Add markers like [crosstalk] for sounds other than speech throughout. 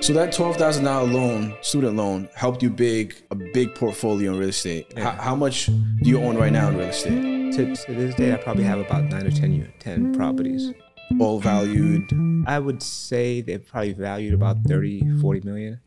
So that twelve thousand dollar loan, student loan, helped you big a big portfolio in real estate. How, how much do you own right now in real estate? To, to this day, I probably have about nine or 10, u- 10 properties. All valued. I would say they're probably valued about 30, 40 million.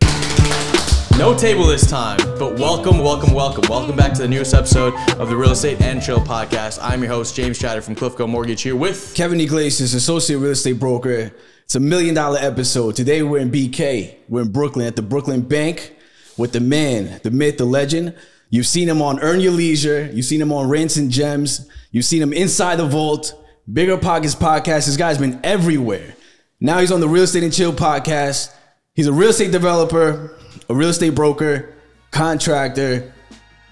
No table this time, but welcome, welcome, welcome. Welcome back to the newest episode of the Real Estate and Chill podcast. I'm your host, James Chatter from Cliffco Mortgage here with Kevin Iglesias, associate real estate broker. It's a million dollar episode. Today we're in BK. We're in Brooklyn at the Brooklyn Bank with the man, the myth, the legend. You've seen him on Earn Your Leisure. You've seen him on Rants and Gems. You've seen him inside the vault, Bigger Pockets podcast. This guy's been everywhere. Now he's on the Real Estate and Chill podcast. He's a real estate developer, a real estate broker, contractor.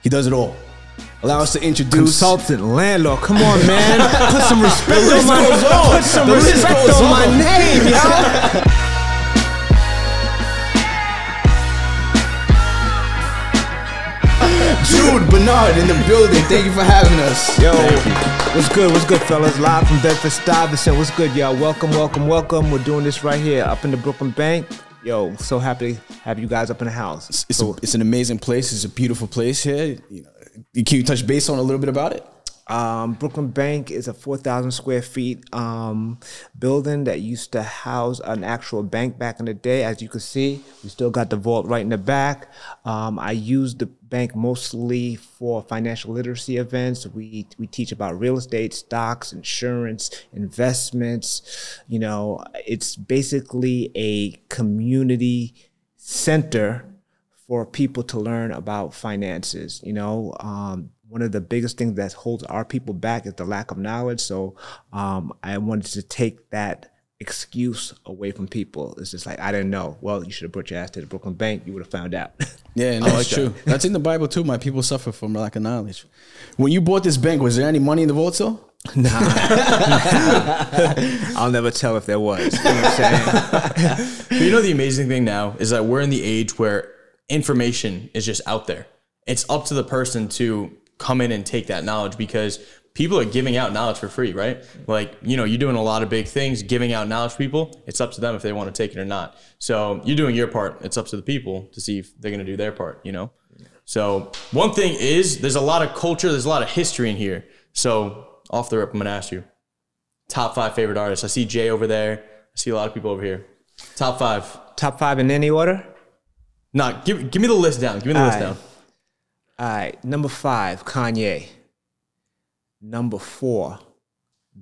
He does it all. Allow us to introduce. Consultant, landlord. Come on, [laughs] man. Put some respect on my goes on. Put some The respect goes on my name, yo. Jude Bernard in the building. Thank you for having us. Yo, what's good? What's good, fellas? Live from Bedford Stuyvesant. What's good, y'all? Welcome, welcome, welcome. We're doing this right here up in the Brooklyn Bank. Yo, so happy to have you guys up in the house. It's, a, it's an amazing place. It's a beautiful place here. You know, can you touch base on a little bit about it? Um, Brooklyn Bank is a 4,000 square feet um, building that used to house an actual bank back in the day. As you can see, we still got the vault right in the back. Um, I use the bank mostly for financial literacy events. We, we teach about real estate, stocks, insurance, investments. You know, it's basically a community center for people to learn about finances. You know, um, one of the biggest things that holds our people back is the lack of knowledge. So um, I wanted to take that excuse away from people. It's just like I didn't know. Well, you should have brought your ass to the Brooklyn Bank. You would have found out. [laughs] Yeah, no, that's true. That's in the Bible too. My people suffer from lack of knowledge. When you bought this bank, was there any money in the vault still? [laughs] Nah. [laughs] I'll never tell if there was. You know what I'm saying? But you know the amazing thing now is that we're in the age where information is just out there. It's up to the person to come in and take that knowledge because people are giving out knowledge for free, right? Like, you know, you're doing a lot of big things, giving out knowledge to people. It's up to them if they want to take it or not. So you're doing your part. It's up to the people to see if they're going to do their part, you know? So one thing is there's a lot of culture, there's a lot of history in here. So off the rip, I'm going to ask you top five favorite artists. I see Jay over there. I see a lot of people over here. Top five. Top five in any order? Nah, give give me the list down. Give me the list Alright. down. All right, number five, Kanye. Number four,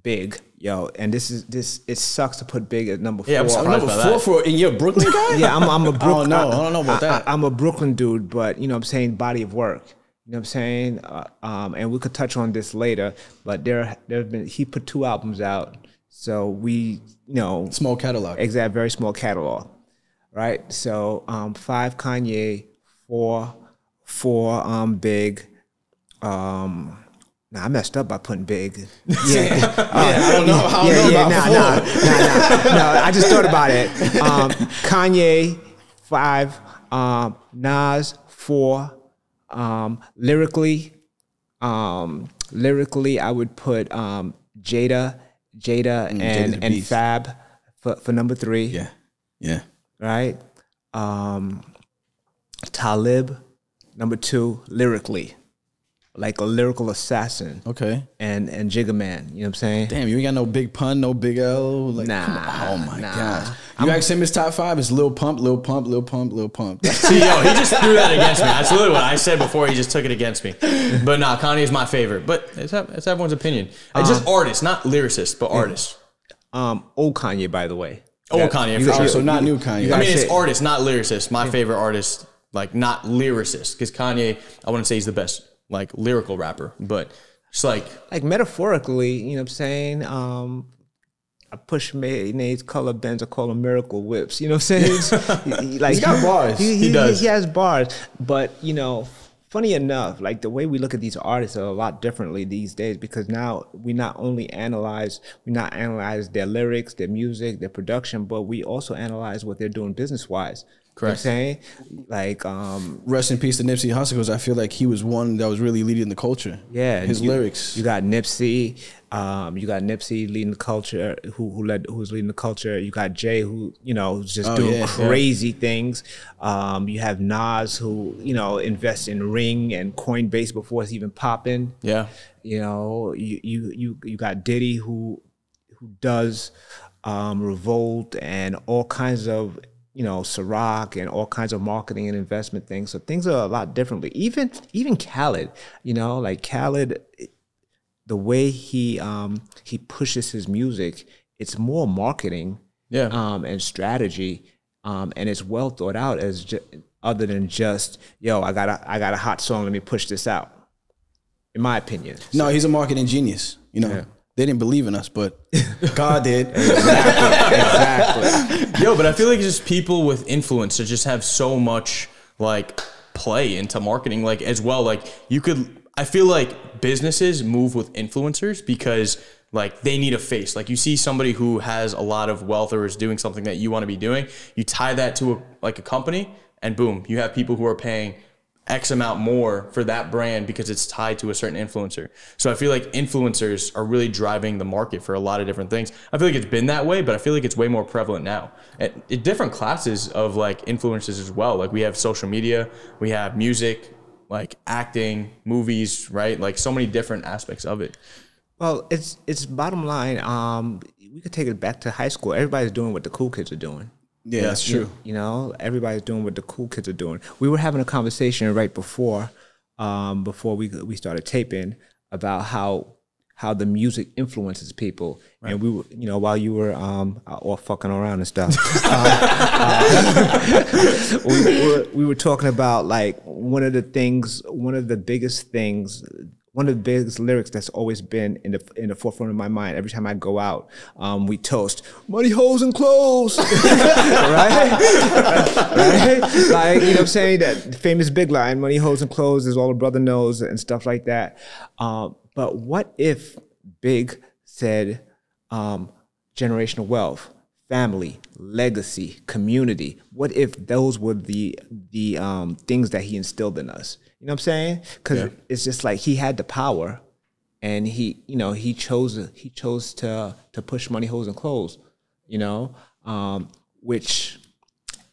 Big. Yo, and this is this. It sucks to put Big at number four. Yeah, I'm four. surprised. Number by four that. for in your Brooklyn [laughs] guy? Yeah, I'm, I'm a [laughs] Brooklyn. know. I don't know about that. I, am a Brooklyn dude, but you know, what I'm saying body of work. You know what I'm saying? Uh, um, and we could touch on this later, but there, there have been. He put two albums out, so we, you know, Small catalog. exact very small catalog, right? So um, five Kanye, four, four um, Big. Um, Nah, I messed up by putting big. [laughs] [laughs] Yeah, I don't know. How I don't yeah, know yeah, nah, four. nah, nah, nah. I just thought about it. Um, [laughs] Kanye, five. Um, Nas, four. Um, lyrically, um, lyrically, I would put um, Jada, Jada, and Mm, Jada's and. Fab for, for number three. Yeah, yeah. Right. Um, Talib, number two. Lyrically, like a lyrical assassin, Okay. and and Jigga Man. You know what I'm saying? Damn, you ain't got no big pun, no big L. Like, Nah, come on. Oh my nah. gosh. You asked him his top five. It's Lil Pump, Lil Pump, Lil Pump, Lil Pump. [laughs] See, yo, he just threw that against me. That's literally what I said before. He just took it against me. But nah, Kanye is my favorite. But it's, it's everyone's opinion. It's just artists, not lyricists, but artists. Um, old Kanye, by the way. Old Kanye, for sure. So not new Kanye. I mean, it's artists, not lyricists. My favorite artist, like not lyricist, because Kanye, I wouldn't say he's the best like lyrical rapper, but it's like like metaphorically, you know what I'm saying? Um, I push mayonnaise color bends, I call them miracle whips. You know what I'm saying? He- [laughs] he- like He's got bars. He, He does. He has bars, but you know, funny enough, like the way we look at these artists are a lot differently these days because now we not only analyze, we not analyze their lyrics, their music, their production, but we also analyze what they're doing business wise. Correct. You know what I'm saying? Like, um, Rest in peace to Nipsey Hussle because I feel like he was one that was really leading the culture. Yeah, His you- lyrics. You got Nipsey, Um, you got Nipsey leading the culture, who who led who's leading the culture. You got Jay, who you know who's just Oh, doing yeah, crazy things. Um, you have Nas, who you know invests in Ring and Coinbase before it's even popping. Yeah. You know, you you you you got Diddy, who who does um, Revolt and all kinds of you know Ciroc and all kinds of marketing and investment things. So things are a lot differently. Even even Khaled, you know, like Khaled, the way he um, he pushes his music, it's more marketing, Yeah. um, and strategy, um, and it's well thought out as ju- other than just yo, I got a I got a hot song, let me push this out. In my opinion, No, he's a marketing genius. You know, they didn't believe in us, but [laughs] God did. exactly. [laughs] Yo, but I feel like just people with influence that just have so much like play into marketing, like as well. Like you could, I feel like businesses move with influencers because like they need a face. Like you see somebody who has a lot of wealth or is doing something that you want to be doing, you tie that to a, like a company, and boom, you have people who are paying X amount more for that brand because it's tied to a certain influencer. So I feel like influencers are really driving the market for a lot of different things. I feel like it's been that way, but I feel like it's way more prevalent now. At, different classes of like influencers as well. Like we have social media, we have music, like acting, movies, right? Like so many different aspects of it. Well, it's it's bottom line. Um, we could take it back to high school. Everybody's doing what the cool kids are doing. Yeah, that's true. You know, everybody's doing what the cool kids are doing. We were having a conversation right before, um, before we we started taping about how how the music influences people, and we were, you know, while you were um all fucking around and stuff, [laughs] uh, we, were, we were talking about like one of the things, one of the biggest things one of the biggest lyrics that's always been in the in the forefront of my mind every time I go out. Um, we toast money, holes, and clothes, [laughs] right? right? Like you know, what I'm saying that famous big line, money, holes, and clothes is all a brother knows, and stuff like that. Um, but what if Big said um, generational wealth? family, legacy, community. What if those were the the um, things that he instilled in us? You know what I'm saying? Because it's just like he had the power, and he, you know, he chose he chose to to push money, holes, and clothes. You know, um, which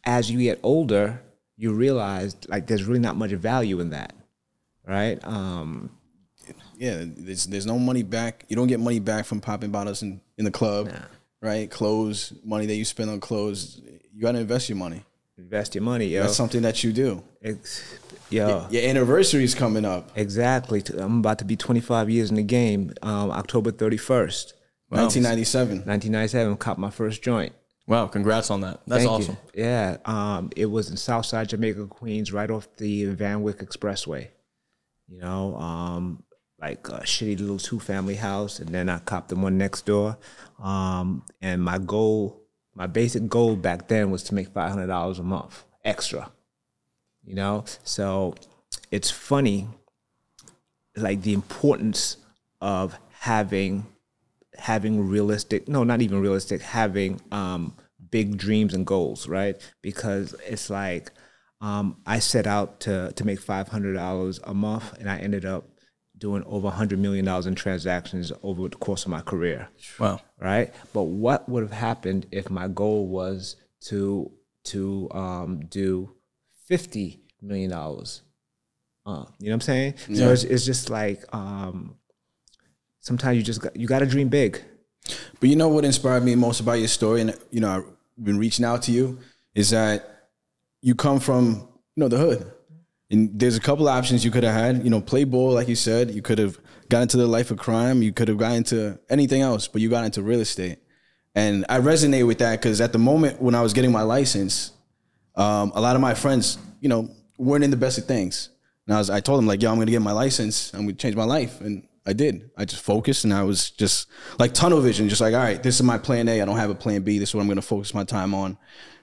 as you get older, you realize like there's really not much value in that, right? Um, Yeah, there's there's no money back. You don't get money back from popping bottles in, in the club, right? Clothes, money that you spend on clothes. You gotta invest your money. invest your money, yo. That's something that you do. Ex- yo. Your anniversary is coming up. Exactly. I'm about to be 25 years in the game. Um, October 31st, 1997. 1997. Caught my first joint. Wow, congrats on that. That's Thank awesome. You. Yeah. Um, it was in Southside Jamaica, Queens, right off the Van Wyck Expressway. You know, um, like a shitty little two family house, and then I copped the one next door. Um, and my goal, my basic goal back then was to make five hundred dollars a month extra. You know, so it's funny, like the importance of having having realistic no not even realistic having um big dreams and goals right? Because it's like um i set out to to make $500 a month and i ended up doing over $100 million in transactions over the course of my career. Wow. right? But what would have happened if my goal was to to um do 50 million dollars uh, you know what i'm saying so it's, it's just like um sometimes you just got, you got to dream big But you know what inspired me most about your story, and you know I've been reaching out to you, is that you come from you know the hood, and there's a couple options you could have had. You know, play ball, like you said. You could have got into the life of crime. You could have got into anything else, but you got into real estate, and I resonate with that because at the moment when I was getting my license, um, a lot of my friends, you know, weren't in the best of things. And I was, I told him like, yo, I'm gonna get my license. I'm gonna change my life, and I did. I just focused, and I was just like tunnel vision, just like, all right, this is my plan A. I don't have a plan B. This is what I'm gonna focus my time on.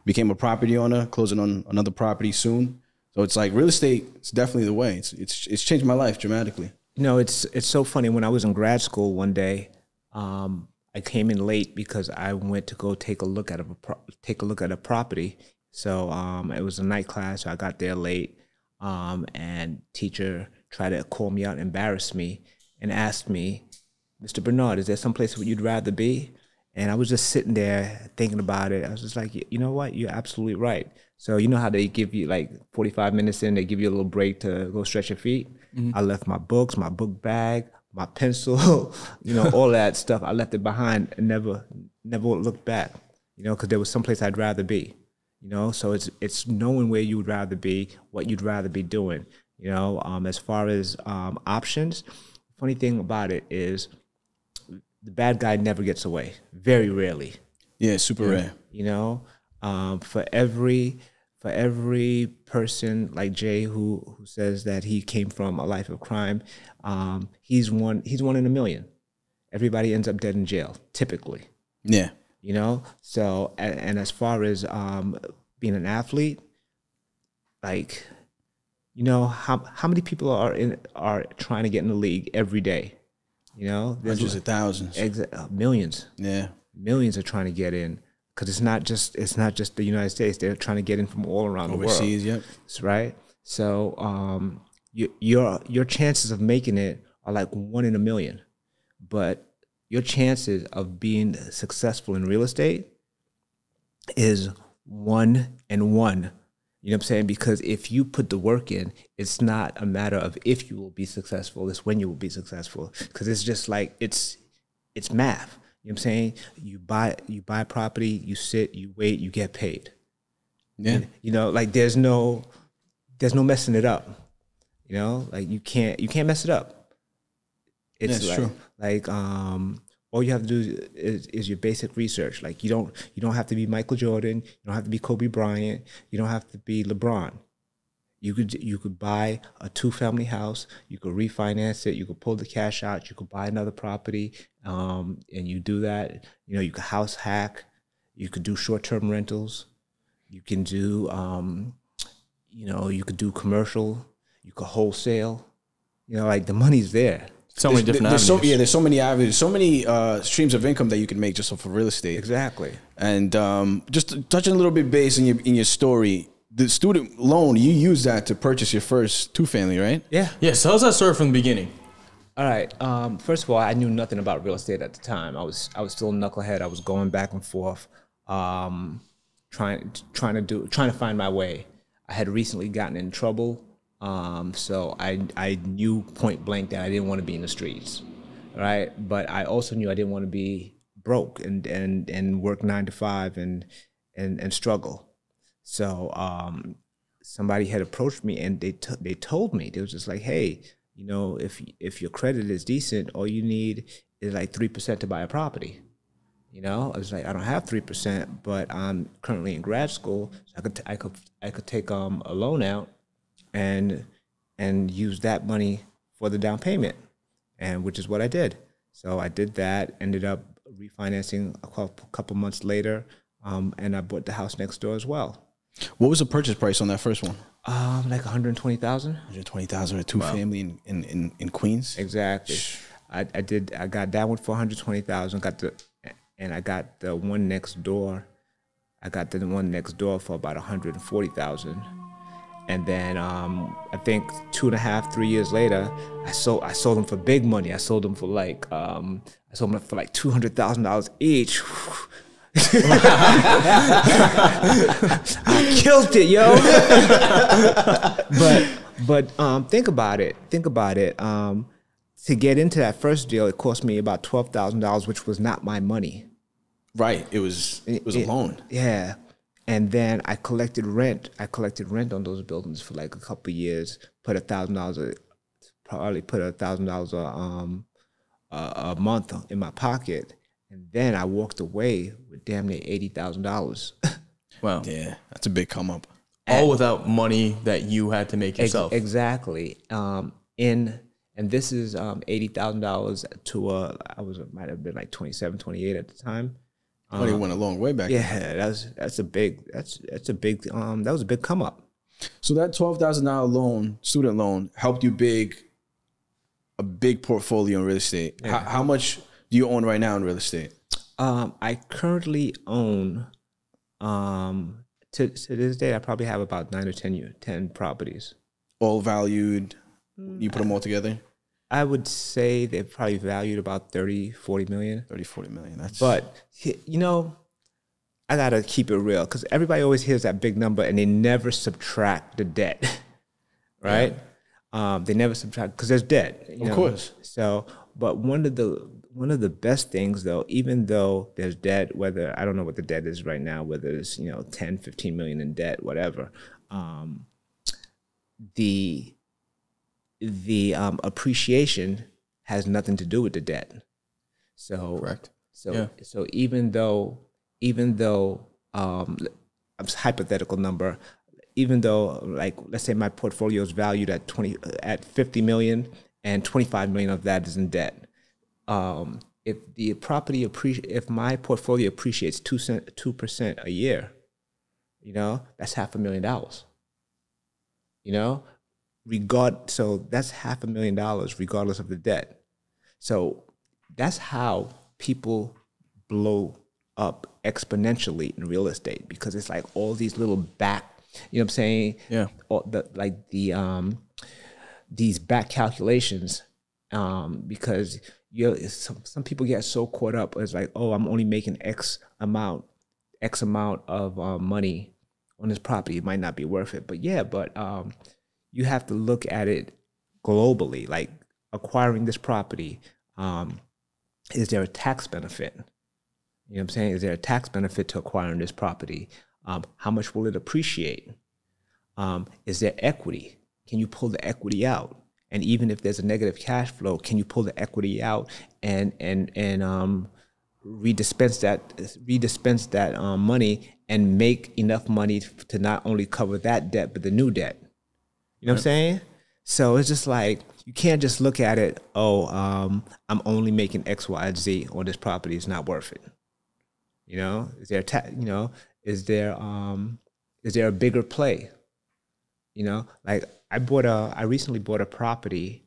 Became a property owner, closing on another property soon. So it's like real estate. It's definitely the way. It's it's it's changed my life dramatically. you know it's it's so funny when i was in grad school one day um, i came in late because i went to go take a look at a take a look at a property so um, it was a night class so i got there late um, and teacher tried to call me out embarrass me and asked me Mr. Bernard, is there some place where you'd rather be? And I was just sitting there thinking about it. I was just like, you know what? You're absolutely right. So you know how they give you like 45 minutes in, they give you a little break to go stretch your feet. I left my books, my book bag, my pencil, [laughs] you know, all that stuff. I left it behind and never, never looked back. You know, because there was someplace I'd rather be. You know, so it's it's knowing where you would rather be, what you'd rather be doing. You know, um, as far as um, options, funny thing about it is the bad guy never gets away. Very rarely. Yeah, super rare. You know, um, for every for every person like Jay who who says that he came from a life of crime, um, he's one he's one in a million. Everybody ends up dead in jail, typically. Yeah. You know, so and, and as far as um, being an athlete, like, you know, how how many people are in are trying to get in the league every day? You know, there's Hundreds of thousands. exa- uh, millions Yeah. millions are trying to get in because it's not just it's not just the United States. They're trying to get in from all around Overseas, the world. yep. That's right. So um, you, your your chances of making it are like one in a million, but your chances of being successful in real estate is one and one. You know what I'm saying? Because if you put the work in, it's not a matter of if you will be successful, it's when you will be successful. Because it's just like it's it's math. You know what I'm saying? You buy you buy property, you sit, you wait, you get paid. Yeah. You know, like there's no there's no messing it up. You know, like you can't you can't mess it up. It's That's like, true. like um all you have to do is, is your basic research. Like you don't you don't have to be Michael Jordan, you don't have to be Kobe Bryant, you don't have to be LeBron. You could you could buy a two family house, you could refinance it, you could pull the cash out, you could buy another property, um, and you do that. You know, you could house hack, you could do short term rentals, you can do um, you know, you could do commercial, you could wholesale. You know, like the money's there. So many different there's so, avenues. yeah, there's so many avenues, so many uh, streams of income that you can make just off of real estate. Exactly. And um, just touching a little bit base in your in your story, the student loan you use that to purchase your first two family, right? Yeah. Yeah, so how's that story from the beginning? All right. Um, first of all, I knew nothing about real estate at the time. I was I was still a knucklehead. I was going back and forth, um, trying trying to do trying to find my way. I had recently gotten in trouble, um, so I I knew point blank that I didn't want to be in the streets, right? But I also knew I didn't want to be broke and and and work nine to five and and and struggle. So um, somebody had approached me and they t- they told me they was just like, hey, you know, if if your credit is decent, all you need is like three percent to buy a property. You know, I was like, I don't have three percent, but I'm currently in grad school, so I could t- I could I could take um a loan out and and use that money for the down payment, and which is what I did. So I did that. Ended up refinancing a couple, months later, um, and I bought the house next door as well. What was the purchase price on that first one? Um, like one hundred twenty thousand. 120,000 a two family in, in, in, in Queens. Exactly. I, I did. I got that one for one hundred twenty thousand. Got the, and I got the one next door. I got the one next door for about one hundred forty thousand. And then um, I think two and a half, three years later, I sold. I sold them for big money. I sold them for like um, I sold them for like two hundred thousand dollars each. [laughs] I killed it, yo. [laughs] but but um, think about it. Think about it. Um, to get into that first deal, it cost me about twelve thousand dollars, which was not my money. Right. It was it was a loan. Yeah. And then I collected rent. I collected rent on those buildings for like a couple of years. Put a thousand dollars, a- probably put a thousand dollars a um a, a month in my pocket, and then I walked away with damn near eighty thousand dollars. [laughs] Wow. Yeah, that's a big come up. All without money that you had to make Ex- yourself. exactly. Um, in and this is um, eighty thousand dollars to a I was might have been like 27, 28 at the time. Money went a long way back. then. Yeah, that's that's a big that's that's a big um that was a big come up. So that twelve thousand dollar loan, student loan, helped you big a big portfolio in real estate. How, how much do you own right now in real estate? Um, I currently own um to to this day I probably have about nine or 10, u- 10 properties. All valued. You put them all together. I would say they're probably valued about 30, 40 million. 30, 40 million. That's But you know, I gotta keep it real because everybody always hears that big number and they never subtract the debt, [laughs] right? Um, they never subtract because there's debt. you Of know? course. So, but one of the one of the best things though, even though there's debt, whether I don't know what the debt is right now, whether it's you know 10, 15 million in debt, whatever, um, the the um, appreciation has nothing to do with the debt. So Correct. so Yeah. so even though even though um a hypothetical number, even though like let's say my portfolio is valued at twenty at fifty million and twenty five million of that is in debt. Um, if the property appreci- if my portfolio appreciates two cent two percent a year, you know that's half a million dollars. You know, regard so that's half a million dollars regardless of the debt. So that's how people blow up exponentially in real estate because it's like all these little back, you know what I'm saying? Yeah. All the like the um these back calculations um because you know, some, some people get so caught up as like oh I'm only making X amount X amount of um, money on this property it might not be worth it but yeah but um you have to look at it globally like acquiring this property um is there a tax benefit you know what I'm saying? Is there a tax benefit to acquiring this property? Um, how much will it appreciate? Um, is there equity? Can you pull the equity out? And even if there's a negative cash flow, can you pull the equity out and and and um, redispense that redispense that um, money and make enough money to not only cover that debt but the new debt? You know what I'm saying? So it's just like you can't just look at it. Oh, um, I'm only making X, Y, Z on this property. It's not worth it. You know, is there ta- you know, is there um is there a bigger play? You know, like I bought a I recently bought a property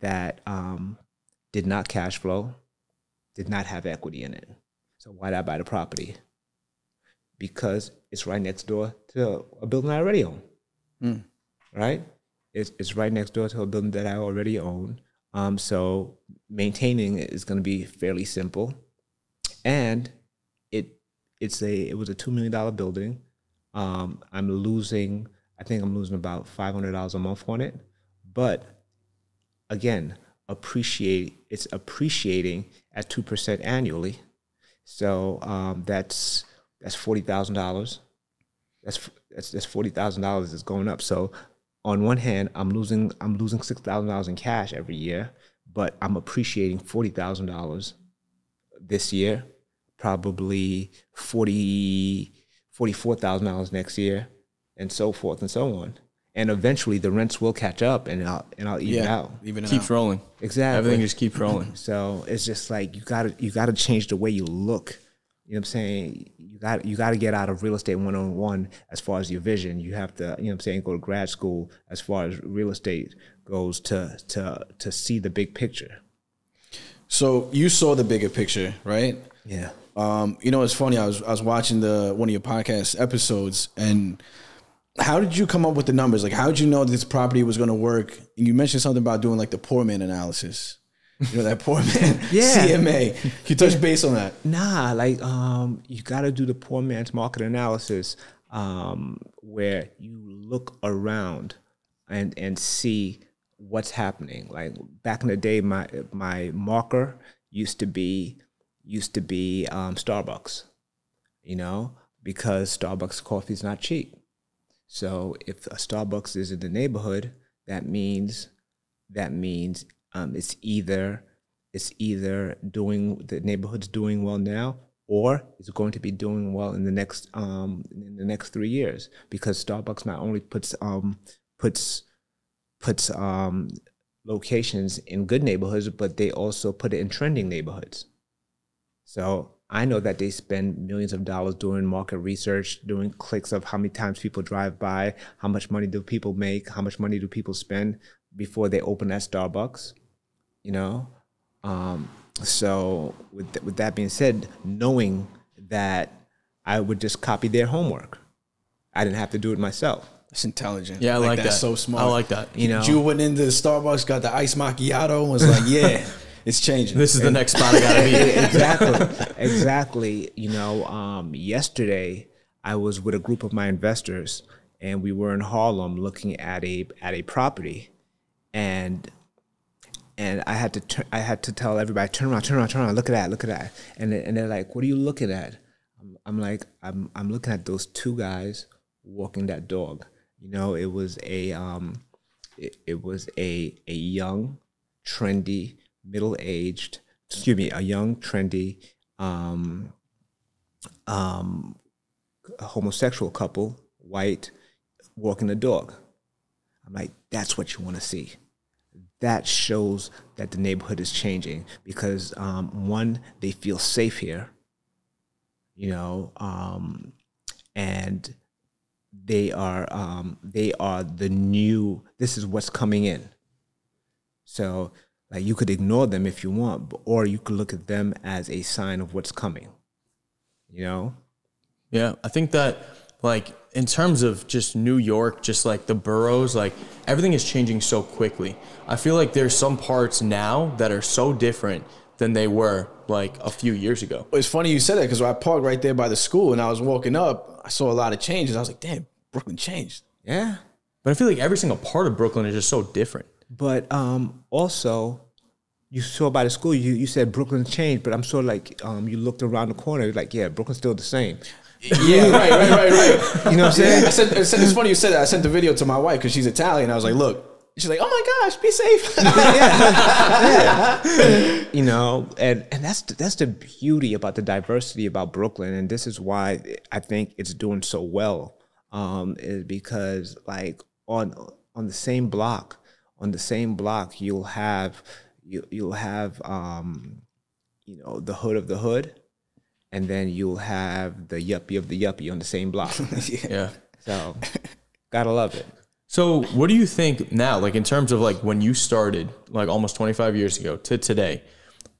that um did not cash flow, did not have equity in it. So why did I buy the property? Because it's right next door to a building I already own. Right? It's it's right next door to a building that I already own. Um, so maintaining it is going to be fairly simple, and it it's a it was a two million dollar building. Um, I'm losing I think I'm losing about five hundred dollars a month on it, but again, appreciate it's appreciating at two percent annually. So um, that's that's forty thousand dollars. That's that's that's forty thousand dollars is going up. So on one hand, I'm losing I'm losing six thousand dollars in cash every year, but I'm appreciating forty thousand dollars this year, probably forty forty four thousand dollars next year, and so forth and so on. And eventually, the rents will catch up, and I'll and I'll even out. even it Keeps out. rolling. Exactly. Everything just keeps rolling. So it's just like you gotta you gotta change the way you look. You know what I'm saying? You got you gotta get out of real estate one on one as far as your vision. You have to, you know what I'm saying, go to grad school as far as real estate goes to to to see the big picture. So you saw the bigger picture, right? Yeah. Um, you know, it's funny. I was I was watching the one of your podcast episodes, and how did you come up with the numbers? Like, how did you know this property was going to work? And you mentioned something about doing like the poor man analysis. You know that poor [laughs] man Yeah. CMA. Can you touch base on that? Nah, like um, you got to do the poor man's market analysis, um, where you look around and and see what's happening. Like back in the day, my my marker used to be used to be um, Starbucks, you know, because Starbucks coffee is not cheap. So if a Starbucks is in the neighborhood, that means that means um, it's either it's either doing the neighborhood's doing well now or it's going to be doing well in the next um, in the next three years because Starbucks not only puts um, puts puts um, locations in good neighborhoods, but they also put it in trending neighborhoods. So I know that they spend millions of dollars doing market research, doing clicks of how many times people drive by, how much money do people make, how much money do people spend before they open that Starbucks, you know? Um, so with, th- with that being said, knowing that I would just copy their homework, I didn't have to do it myself. It's intelligent. Yeah, I like, that's that. So smart. I like that. You know, Jude went into the Starbucks, got the iced macchiato, and was like, [laughs] "Yeah, it's changing." This is the next spot I gotta be. [laughs] exactly, exactly. You know, um, yesterday I was with a group of my investors, and we were in Harlem looking at a at a property, and and I had to tur- I had to tell everybody turn around, turn around, turn around, look at that, look at that, and they- and they're like, what are you looking at? I'm, I'm like, I'm I'm looking at those two guys walking that dog. You know, it was a um, it, it was a a young, trendy, middle aged, excuse me, a young, trendy, um, um, homosexual couple, white, walking a dog. I'm like, that's what you want to see. That shows that the neighborhood is changing because um, one, they feel safe here, you know, um, and they are um, they are the new. This is what's coming in. So, like, you could ignore them if you want, or you could look at them as a sign of what's coming. You know, Yeah, I think that like in terms of just New York, just like the boroughs, like everything is changing so quickly. I feel like there's some parts now that are so different than they were like a few years ago. It's funny you said that because I parked right there by the school, and I was walking up. I saw a lot of changes. I was like, "Damn, Brooklyn changed." yeah. But I feel like every single part of Brooklyn is just so different. But um, also, you saw by the school, you, you said Brooklyn changed, but I'm sort of like, um, you looked around the corner, you're like, yeah, Brooklyn's still the same. Yeah, right, right, right, right. You know what I'm saying? I sent, I sent, it's funny you said that. I sent the video to my wife because she's Italian. I was like, "Look," she's like, "Oh my gosh, be safe." [laughs] you know, and, and that's the, that's the beauty about the diversity about Brooklyn, and this is why I think it's doing so well. Um, is because like on on the same block, on the same block, you'll have you you'll have um, you know the hood of the hood, and then you'll have the yuppie of the yuppie on the same block. [laughs] [laughs] Yeah. so gotta love it. So, what do you think now, like in terms of like when you started, like almost 25 years ago to today?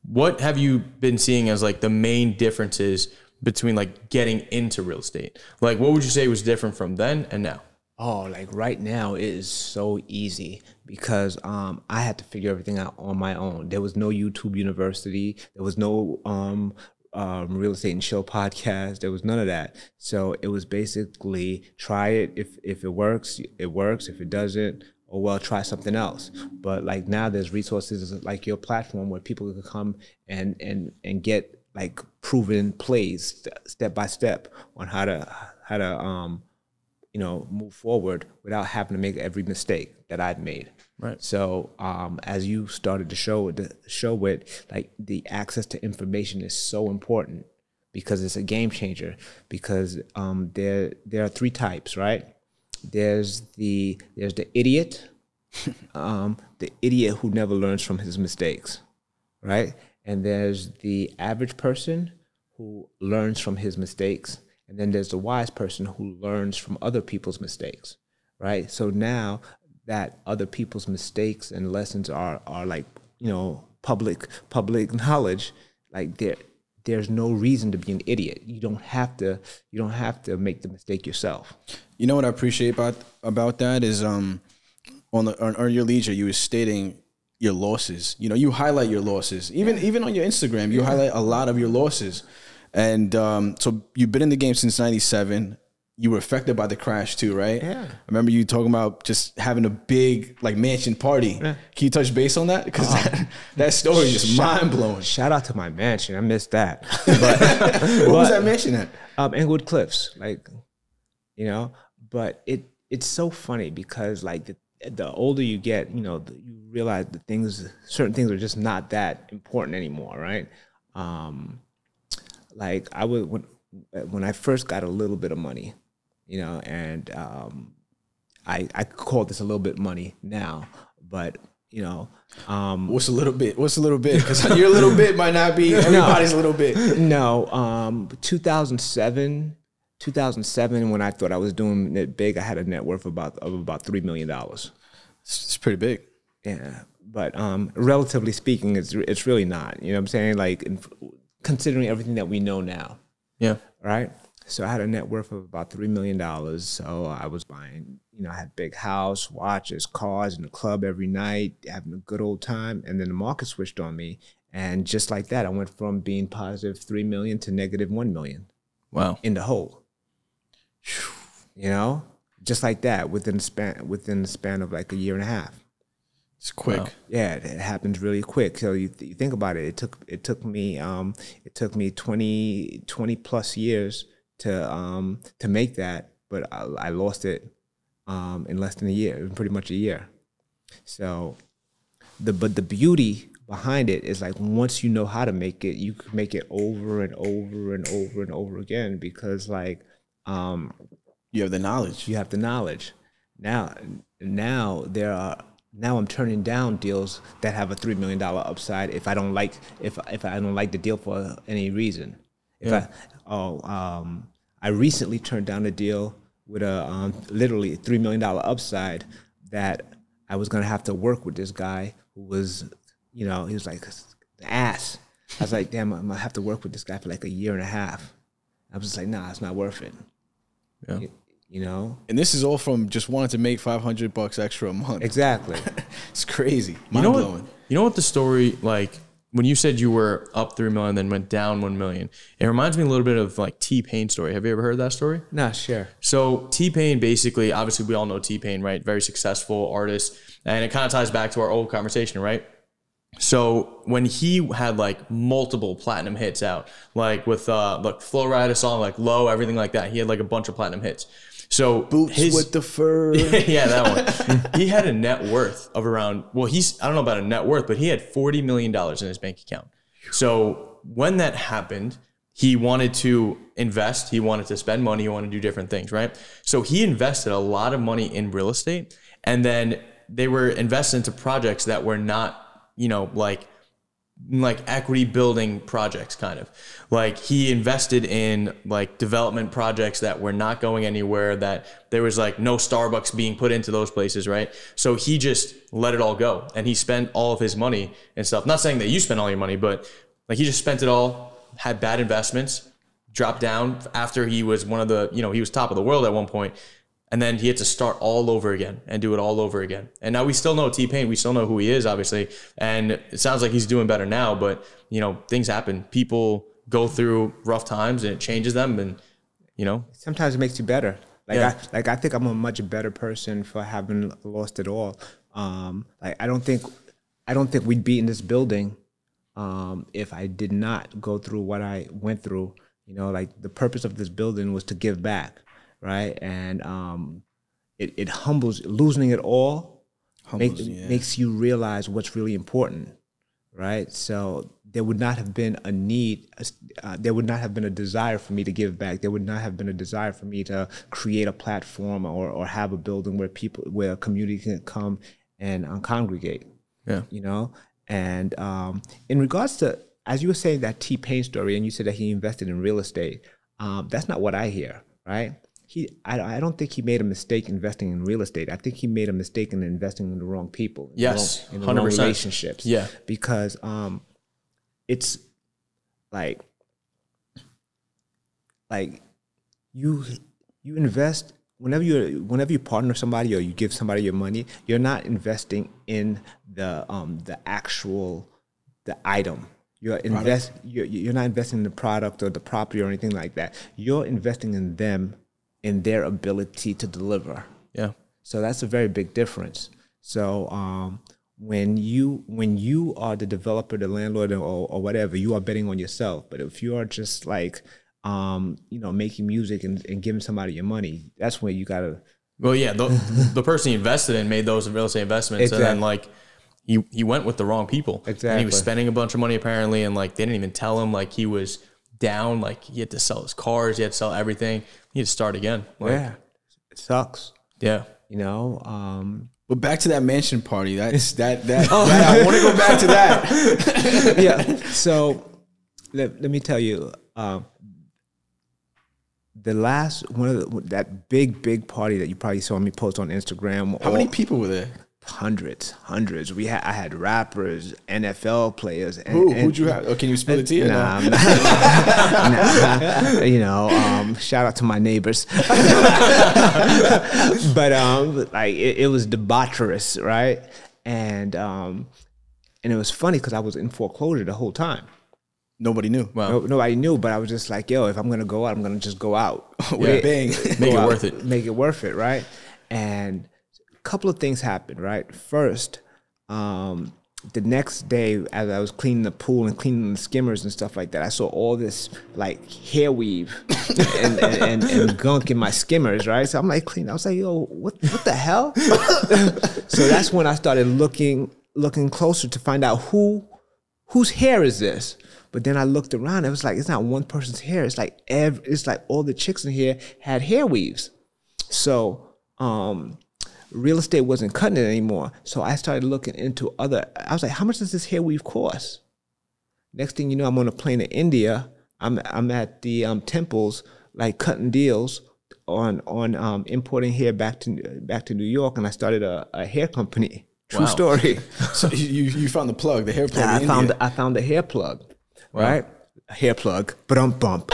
What have you been seeing as like the main differences between like getting into real estate? Like, what would you say was different from then and now? Oh, like right now it is so easy because um, I had to figure everything out on my own. There was no YouTube University. There was no um, um, real estate and show podcast. There was none of that. So it was basically try it. If if it works, it works. If it doesn't, oh well, try something else. But like now, there's resources like your platform where people can come and and and get like proven plays st- step by step on how to how to um you know move forward without having to make every mistake that I'd made. Right. So um, as you started to show the show with like the access to information is so important because it's a game changer. Because um, there there are three types, right? There's the there's the idiot, [laughs] um, the idiot who never learns from his mistakes, right? And there's the average person who learns from his mistakes, and then there's the wise person who learns from other people's mistakes, right? So now that other people's mistakes and lessons are are like you know public public [laughs] knowledge, like there there's no reason to be an idiot. You don't have to you don't have to make the mistake yourself. You know what I appreciate about about that is um on the on, on your leisure you were stating your losses. You know, you highlight your losses. Even even on your Instagram, you highlight a lot of your losses. And um, so you've been in the game since '97. You were affected by the crash too, right? Yeah. I remember you talking about just having a big like mansion party. Can you touch base on that? Because that, that story is just mind blowing. Shout out to my mansion. I missed that. [laughs] What was that mansion at? um, Englewood Cliffs, like, you know. But it it's so funny because like the the older you get, you know, the, you realize the things, certain things are just not that important anymore, right? Um, like I would when when I first got a little bit of money, you know, and um, I I call this a little bit money now, but you know, um, What's a little bit? What's a little bit? Because your little [laughs] bit might not be everybody's little bit. No, um, 2007, 2007, when I thought I was doing it big, I had a net worth about of about three million dollars. It's, it's pretty big. Yeah, but um, relatively speaking, it's it's really not. You know what I'm saying? Like considering everything that we know now, Yeah. right? So I had a net worth of about three million dollars. So I was buying you know, I had big house, watches, cars in the club every night, having a good old time. And then the market switched on me. And just like that, I went from being positive 3 million to negative 1 million Wow. in the hole. You know, just like that within the span within the span of like a year and a half. It's quick. Wow. Yeah, it, it happens really quick. So you, you think about it. It took it took me um it took me 20, 20 plus years to um to make that, but I, I lost it um in less than a year, in pretty much a year. So the but the beauty behind it is like once you know how to make it, you can make it over and over and over and over again because like um You have the knowledge. you have the knowledge. Now, now there are now I'm turning down deals that have a three million dollar upside if I don't like if if I don't like the deal for any reason. If I oh um I recently turned down a deal with a um, literally three million dollar upside that I was gonna have to work with this guy who was you know he was like ass. I was like damn I'm gonna have to work with this guy for like a year and a half. I was just like nah it's not worth it. Yeah. You, you know And this is all from just wanting to make 500 bucks extra a month. exactly. [laughs] It's crazy. You Mind know blowing. what? You know what the story like when you said you were up three million, then went down one million. It reminds me a little bit of like T Pain story. Have you ever heard that story? Nah, sure. So T Pain basically, obviously, we all know T Pain, right? Very successful artist, and it kind of ties back to our old conversation, right? So when he had like multiple platinum hits out, like with uh like Flo Rida, a song like Low, everything like that, he had like a bunch of platinum hits. So Boots his, with the fur. [laughs] yeah, that one. he had a net worth of around, well, he's, I don't know about a net worth, but he had $40 million in his bank account. So when that happened, he wanted to invest, he wanted to spend money, he wanted to do different things, right? So he invested a lot of money in real estate and then they were invested into projects that were not, you know, like, like equity building projects kind of. Like he invested in like development projects that were not going anywhere that there was like no starbucks being put into those places right? So he just let it all go and he spent all of his money and stuff. Not saying that you spent all your money but like he just spent it all had bad investments dropped down after he was one of the you know he was top of the world at one point and then he had to start all over again and do it all over again. And now we still know T Pain. We still know who he is, obviously. And it sounds like he's doing better now. But you know, things happen. People go through rough times, and it changes them. And you know, Sometimes it makes you better. Like Yeah. I like I think I'm a much better person for having lost it all. Um, like I don't think I don't think we'd be in this building um, if I did not go through what I went through. You know, like the purpose of this building was to give back, right? And um, it, it humbles losing it all Humbles, make, yeah. makes you realize what's really important, right? So there would not have been a need, uh, there would not have been a desire for me to give back. There would not have been a desire for me to create a platform or, or have a building where people, where a community can come and um, congregate yeah, you know. And um, in regards to, as you were saying that T Pain story, and you said that he invested in real estate, um, that's not what I hear, right? He, I, I don't think he made a mistake investing in real estate. I think he made a mistake in investing in the wrong people, in the Yes, wrong, in the wrong 100%. relationships. Yeah. because um, it's like, like you you invest whenever you whenever you partner somebody or you give somebody your money, you're not investing in the um the actual the item. You're invest you're, you're not investing in the product or the property or anything like that. You're investing in them in their ability to deliver. yeah, So that's a very big difference. So um, when you when you are the developer, the landlord, or, or whatever, you are betting on yourself. But if you are just like um, you know making music and, and giving somebody your money, that's when you gotta Well, yeah, the, the person he invested in made those real estate investments, and then like he he went with the wrong people. and he was spending a bunch of money apparently, and like they didn't even tell him like he was down. Like he had to sell his cars, he had to sell everything. He had to start again. Like, yeah, it sucks. yeah, You know, um, But back to that mansion party. That's that that. [laughs] that I want to go back to that. [laughs] yeah. So let, let me tell you, um, the last one of the, that big big party that you probably saw me post on Instagram. How many people were there? Hundreds, hundreds. We had I had rappers, NFL players. And, Who, who'd you have? Oh, can you spill it to you? Nah, I'm not- [laughs] nah, you know, um, shout out to my neighbors. [laughs] but um, like it, it was debaucherous, right? And um, and it was funny because I was in foreclosure the whole time. Nobody knew. Wow. No, nobody knew, but I was just like, yo, if I'm gonna go out, I'm gonna just go out. [laughs] With a bang. Make Go it out, worth it. Make it worth it, right? And a couple of things happened, right? First, um, the next day, as I was cleaning the pool and cleaning the skimmers and stuff like that, I saw all this like hair weave [laughs] and, and, and, and gunk in my skimmers, right? So I'm like cleaning. I was like, yo, what what the hell? [laughs] so that's when I started looking looking closer to find out who whose hair is this? But then I looked around. It was like it's not one person's hair. It's like every, it's like all the chicks in here had hair weaves. So um, real estate wasn't cutting it anymore. So I started looking into other. I was like, how much does this hair weave cost? Next thing you know, I'm on a plane to India. I'm I'm at the um, temples, like cutting deals on on um, importing hair back to back to New York, and I started a, a hair company. [laughs] True Wow. story. [laughs] [laughs] So you you found the plug, the hair plug. I found India. I found a hair plug, right? Hair plug, but um bump.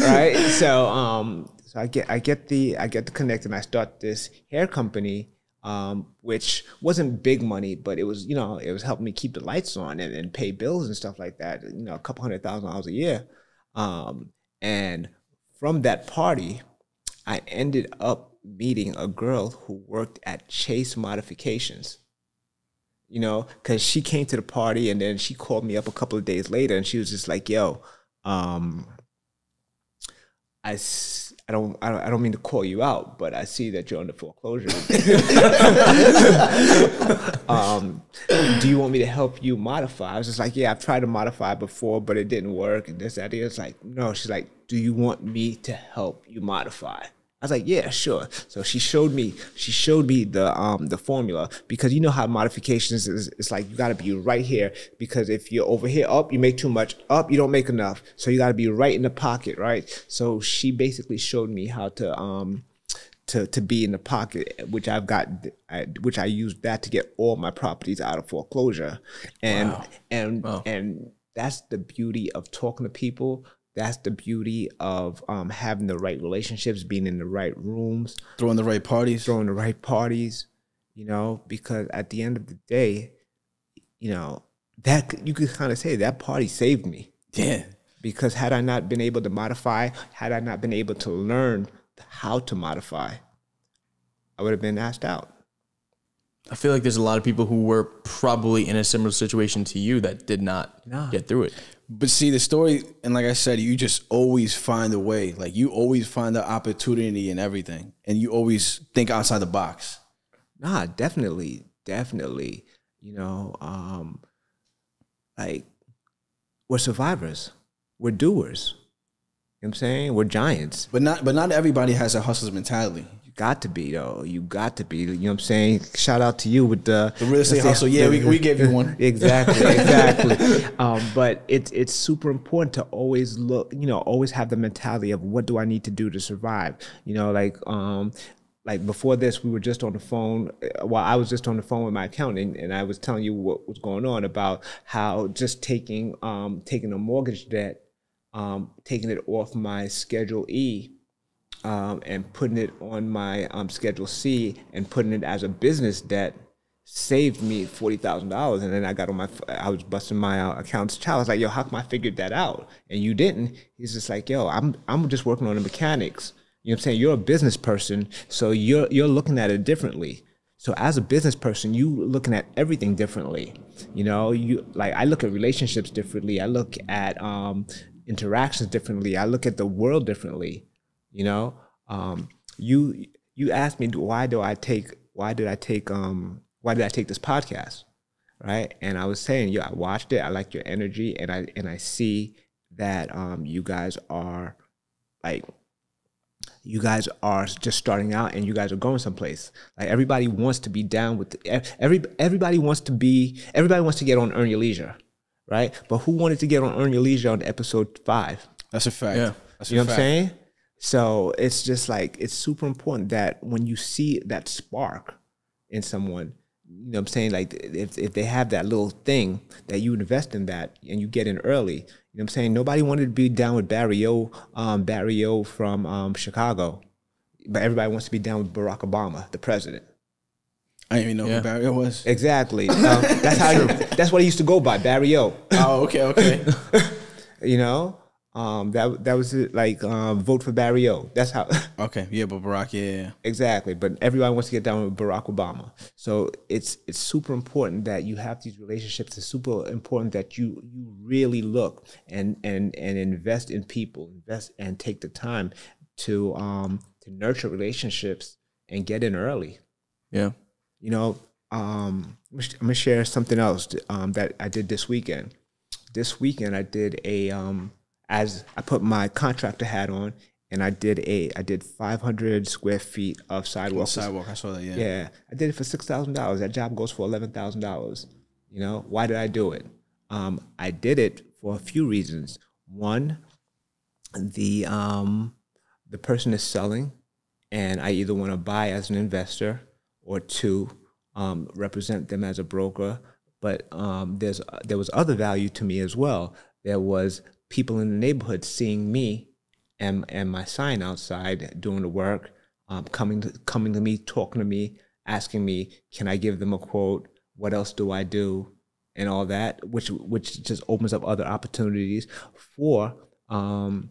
right? So um so I get I get the I get the connect and I start this hair company um which wasn't big money but it was you know it was helping me keep the lights on and, and pay bills and stuff like that you know a couple hundred thousand dollars a year. Um and from that party I ended up meeting a girl who worked at Chase Modifications. You know, because she came to the party and then she called me up a couple of days later and she was just like, "Yo, um, I, I don't, I don't, I don't mean to call you out, but I see that you're under foreclosure. [laughs] um, do you want me to help you modify?" I was just like, "Yeah, I've tried to modify before, but it didn't work." And this, that, other. It's like, no. She's like, "Do you want me to help you modify?" I was like, yeah, sure. So she showed me, she showed me the um the formula because you know how modifications is. It's like you got to be right here because if you're over here up, you make too much. Up, you don't make enough. So you got to be right in the pocket, right? So she basically showed me how to um to to be in the pocket, which I've got, I, which I used that to get all my properties out of foreclosure, and and and that's the beauty of talking to people. That's the beauty of um, having the right relationships, being in the right rooms, throwing the right parties. throwing the right parties. You know, because at the end of the day, you know that you could kind of say that party saved me Yeah. because had I not been able to modify, had I not been able to learn how to modify, I would have been asked out. I feel like there's a lot of people who were probably in a similar situation to you that did not No. get through it. But see the story, and like I said, you just always find a way. Like you always find the opportunity in everything, and you always think outside the box. Nah, definitely, definitely. You know, um, like we're survivors, we're doers. You know what I'm saying? We're giants. But not, but not everybody has a hustler's mentality. Got to be though. You got to be. You know what I'm saying? Shout out to you with the The real estate hustle. Yeah, we, we gave you one. [laughs] exactly, [laughs] exactly. um, but it's it's super important to always look, you know, always have the mentality of what do I need to do to survive. You know, like um, like before this, we were just on the phone. uh, Well, I was just on the phone with my accountant, and I was telling you what was going on about how just taking um, taking a mortgage debt, um, taking it off my Schedule E um, and putting it on my um, Schedule C and putting it as a business debt saved me forty thousand dollars. And then I got on my, I was busting my uh, account's child. I was like, "Yo, how come I figured that out?" And you didn't. He's just like, "Yo, I'm I'm just working on the mechanics." You know what I'm saying? You're a business person, so you're you're looking at it differently. So as a business person, you looking at everything differently. You know, you like I look at relationships differently. I look at um, interactions differently. I look at the world differently. You know, um, you you asked me why do I take why did I take um why did I take this podcast, right? And I was saying, yeah, I watched it. I like your energy, and I and I see that um you guys are like you guys are just starting out and you guys are going someplace. Like everybody wants to be down with every everybody wants to be everybody wants to get on Earn Your Leisure, right? But who wanted to get on Earn Your Leisure on episode five? That's a fact. Yeah. That's You know a what I'm saying? So it's just like it's super important that when you see that spark in someone, you know what I'm saying? Like if if they have that little thing that you invest in that and you get in early, you know what I'm saying? Nobody wanted to be down with Barry O, um, Barry O from um, Chicago. But everybody wants to be down with Barack Obama, the president. I didn't even know Yeah. who Barry was. Exactly. [laughs] Um, that's how. that's what he used to go by, Barry O. Oh, okay, okay. [laughs] You know, um, that that was it, like um, vote for Barry O. That's how. [laughs] okay, yeah, but Barack, yeah, yeah. exactly. But everybody wants to get down with Barack Obama. So it's it's super important that you have these relationships. It's super important that you you really look and and and invest in people, invest and take the time to um to nurture relationships and get in early. Yeah. You know, um, I'm gonna- I'm gonna share something else um, that I did this weekend. This weekend, I did a um, as I put my contractor hat on, and I did a I did 500 square feet of sidewalk. Sidewalk, I saw that, yeah. Yeah, I did it for six thousand dollars. That job goes for eleven thousand dollars. You know, why did I do it? Um, I did it for a few reasons. One, the um, the person is selling, and I either want to buy as an investor, or two, um, represent them as a broker. But um, there's there was other value to me as well. There was people in the neighborhood seeing me and and my sign outside doing the work, um, coming to coming to me, talking to me, asking me, can I give them a quote? What else do I do? And all that, which which just opens up other opportunities for um,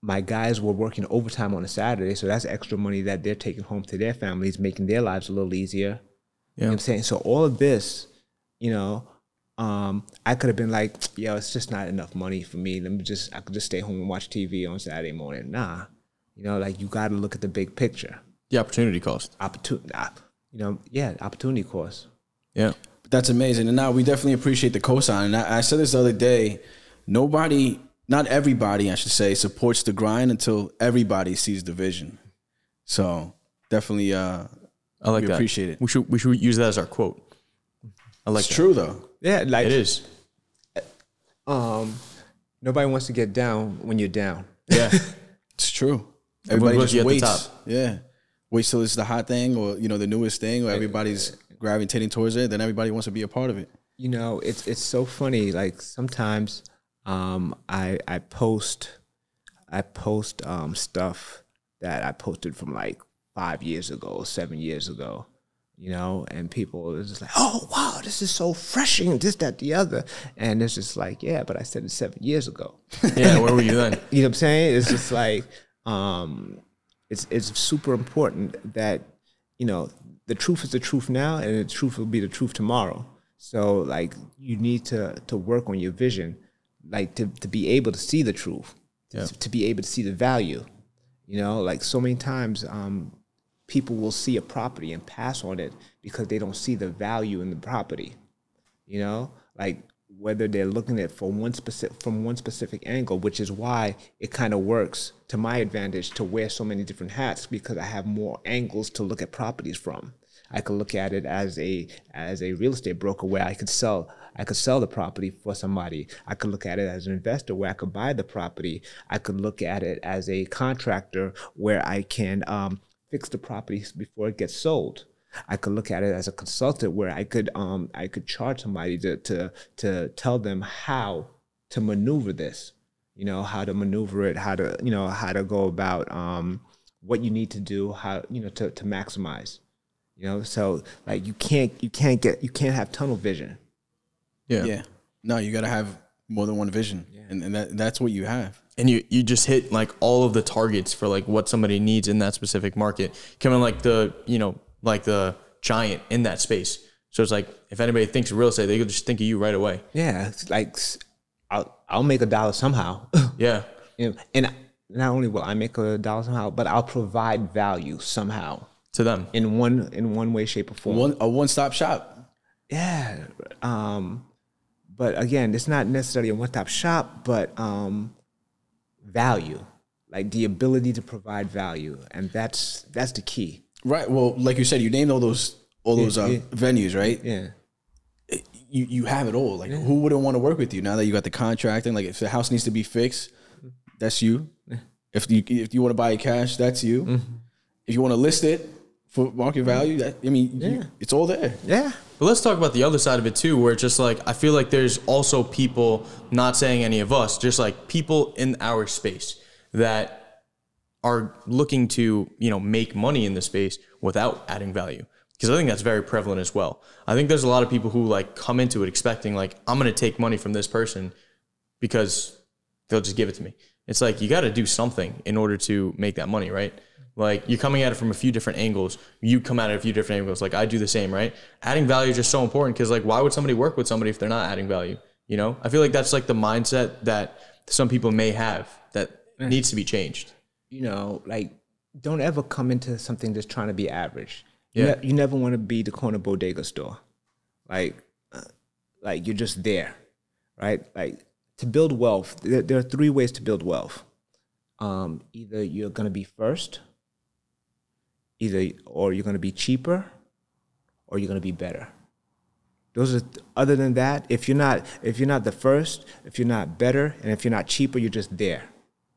my guys were working overtime on a Saturday, so that's extra money that they're taking home to their families, making their lives a little easier. You know what I'm saying? So all of this, you know, um, I could have been like, yo, it's just not enough money for me. Let me just I could just stay home and watch TV on Saturday morning. Nah. You know, like you gotta look at the big picture. The opportunity cost. Opportunity you know, yeah, opportunity cost. Yeah. That's amazing. And now we definitely appreciate the cosign. And I, I said this the other day nobody, not everybody, I should say, supports the grind until everybody sees the vision. So definitely, uh, I like We that. appreciate it. We should we should use that as our quote. I like it's that. true though. Yeah, like It is. um nobody wants to get down when you're down. Yeah. [laughs] It's true. Everyone Everybody puts you just at the waits. top. Yeah. Waits till it's the hot thing or, you know, the newest thing or everybody's gravitating towards it. Then everybody wants to be a part of it. you know it's it's so funny like sometimes um i i post i post um stuff that i posted from like five years ago seven years ago you know and people are just like oh wow this is so refreshing this that the other and it's just like yeah but i said it seven years ago Yeah. Where were you then? [laughs] you know what I'm saying? It's just like um, it's it's super important that you know the truth is the truth now, and the truth will be the truth tomorrow. So like you need to to work on your vision, like to to be able to see the truth, to, to be able to see the value. You know, like so many times, um, people will see a property and pass on it because they don't see the value in the property you know? Like whether they're looking at from one specific from one specific angle which is why it kind of works to my advantage to wear so many different hats because i have more angles to look at properties from. I could look at it as a as a real estate broker where i could sell i could sell the property for somebody. I could look at it as an investor where i could buy the property. I could look at it as a contractor where i can um, fix the properties before it gets sold I could look at it as a consultant where I could um I could charge somebody to to to tell them how to maneuver this, you know, how to maneuver it, how to you know how to go about um what you need to do, how you know to to maximize, you know. So like you can't you can't get you can't have tunnel vision. Yeah. Yeah. No, you got to have more than one vision. And, and that, that's what you have. and you you just hit like all of the targets for like what somebody needs in that specific market coming like the you know like the giant in that space so it's like if anybody thinks of real estate they could just think of you right away Yeah, it's like s- I'll I'll make a dollar somehow. [laughs] yeah you know, and not only will I make a dollar somehow, but I'll provide value somehow to them in one in one way, shape, or form. One A one stop shop. Yeah. Um, but again, it's not necessarily a one stop shop, but um, value, like the ability to provide value, and that's that's the key. Right. Well, like you said, you named all those all those uh, yeah. venues, right? Yeah. You you have it all. Like who wouldn't want to work with you now that you got the contract and like if the house needs to be fixed, that's you. If you if you want to buy it cash, that's you. Mm-hmm. If you want to list it for market value, that, I mean, you- it's all there. Yeah. But let's talk about the other side of it too, where it's just like I feel like there's also people, not saying any of us, just like people in our space that are looking to, you know, make money in the space without adding value. Because I think that's very prevalent as well. I think there's a lot of people who like come into it expecting like I'm gonna take money from this person because they'll just give it to me. It's like you got to do something in order to make that money, right? Like you're coming at it from a few different angles. You come at it a few different angles. Like I do the same, right? Adding value is just so important because like why would somebody work with somebody if they're not adding value? You know, I feel like that's like the mindset that some people may have that needs to be changed. you know, like don't ever come into something just trying to be average. You, Yeah. ne- you never want to be the corner bodega store. Like, uh, like you're just there, right? Like to build wealth, there, there are three ways to build wealth. Um, either you're gonna be first, either or you're gonna be cheaper, or you're gonna be better. Those are other than that, if you're not if you're not the first, if you're not better, and if you're not cheaper, you're just there.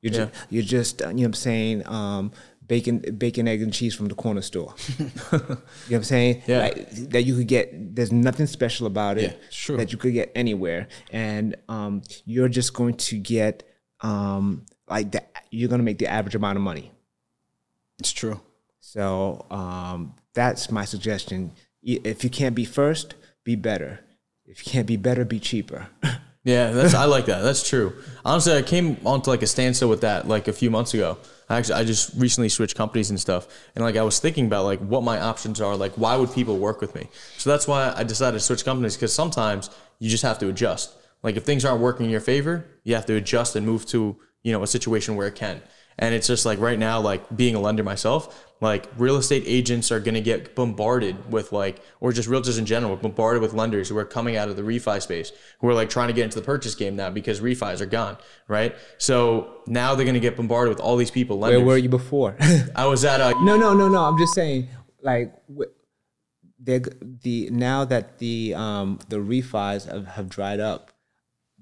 You're just you're just uh, you know what I'm saying, um, bacon bacon, egg and cheese from the corner store. [laughs] you know what I'm saying? Yeah. Like, that you could get there's nothing special about it Yeah, sure. that you could get anywhere. And um, you're just going to get um, like that you're gonna make the average amount of money. It's true. So um, that's my suggestion. If you can't be first, be better. If you can't be better, be cheaper. [laughs] Yeah, that's I like that. That's true. Honestly, I came onto like a standstill with that like a few months ago. I actually I just recently switched companies and stuff, and like I was thinking about like what my options are. Like, why would people work with me? So that's why I decided to switch companies because sometimes you just have to adjust. Like if things aren't working in your favor, you have to adjust and move to you know a situation where it can. And it's just like right now, like being a lender myself, like real estate agents are going to get bombarded with like, or just realtors in general, bombarded with lenders who are coming out of the refi space, who are like trying to get into the purchase game now because refis are gone, right? So now they're going to get bombarded with all these people. Lenders. Where were you before? [laughs] I was at a no, no, no, no. I'm just saying, like, the now that the um, the refis have, have dried up,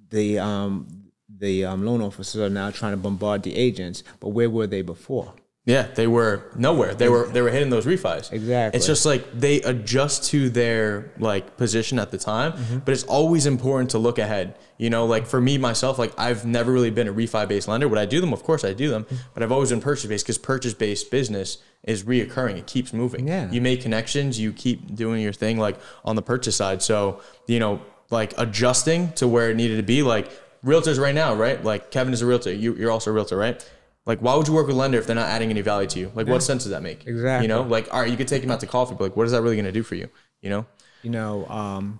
the um, the um, loan officers are now trying to bombard the agents. But where were they before? Yeah, they were nowhere. They were they were hitting those refis. Exactly. It's just like they adjust to their like position at the time, but it's always important to look ahead. You know, like for me myself, like I've never really been a refi based lender. Would I do them? Of course I do them, but I've always been purchase based because purchase based business is reoccurring. It keeps moving. Yeah. You make connections, you keep doing your thing like on the purchase side. So, you know, like adjusting to where it needed to be, like realtors right now, right? Like Kevin is a realtor. You, you're also a realtor, right? Like, why would you work with a lender if they're not adding any value to you? Like, what sense does that make? Exactly. You know, like, all right, you could take him out to coffee, but like, what is that really going to do for you? You know? you know, um,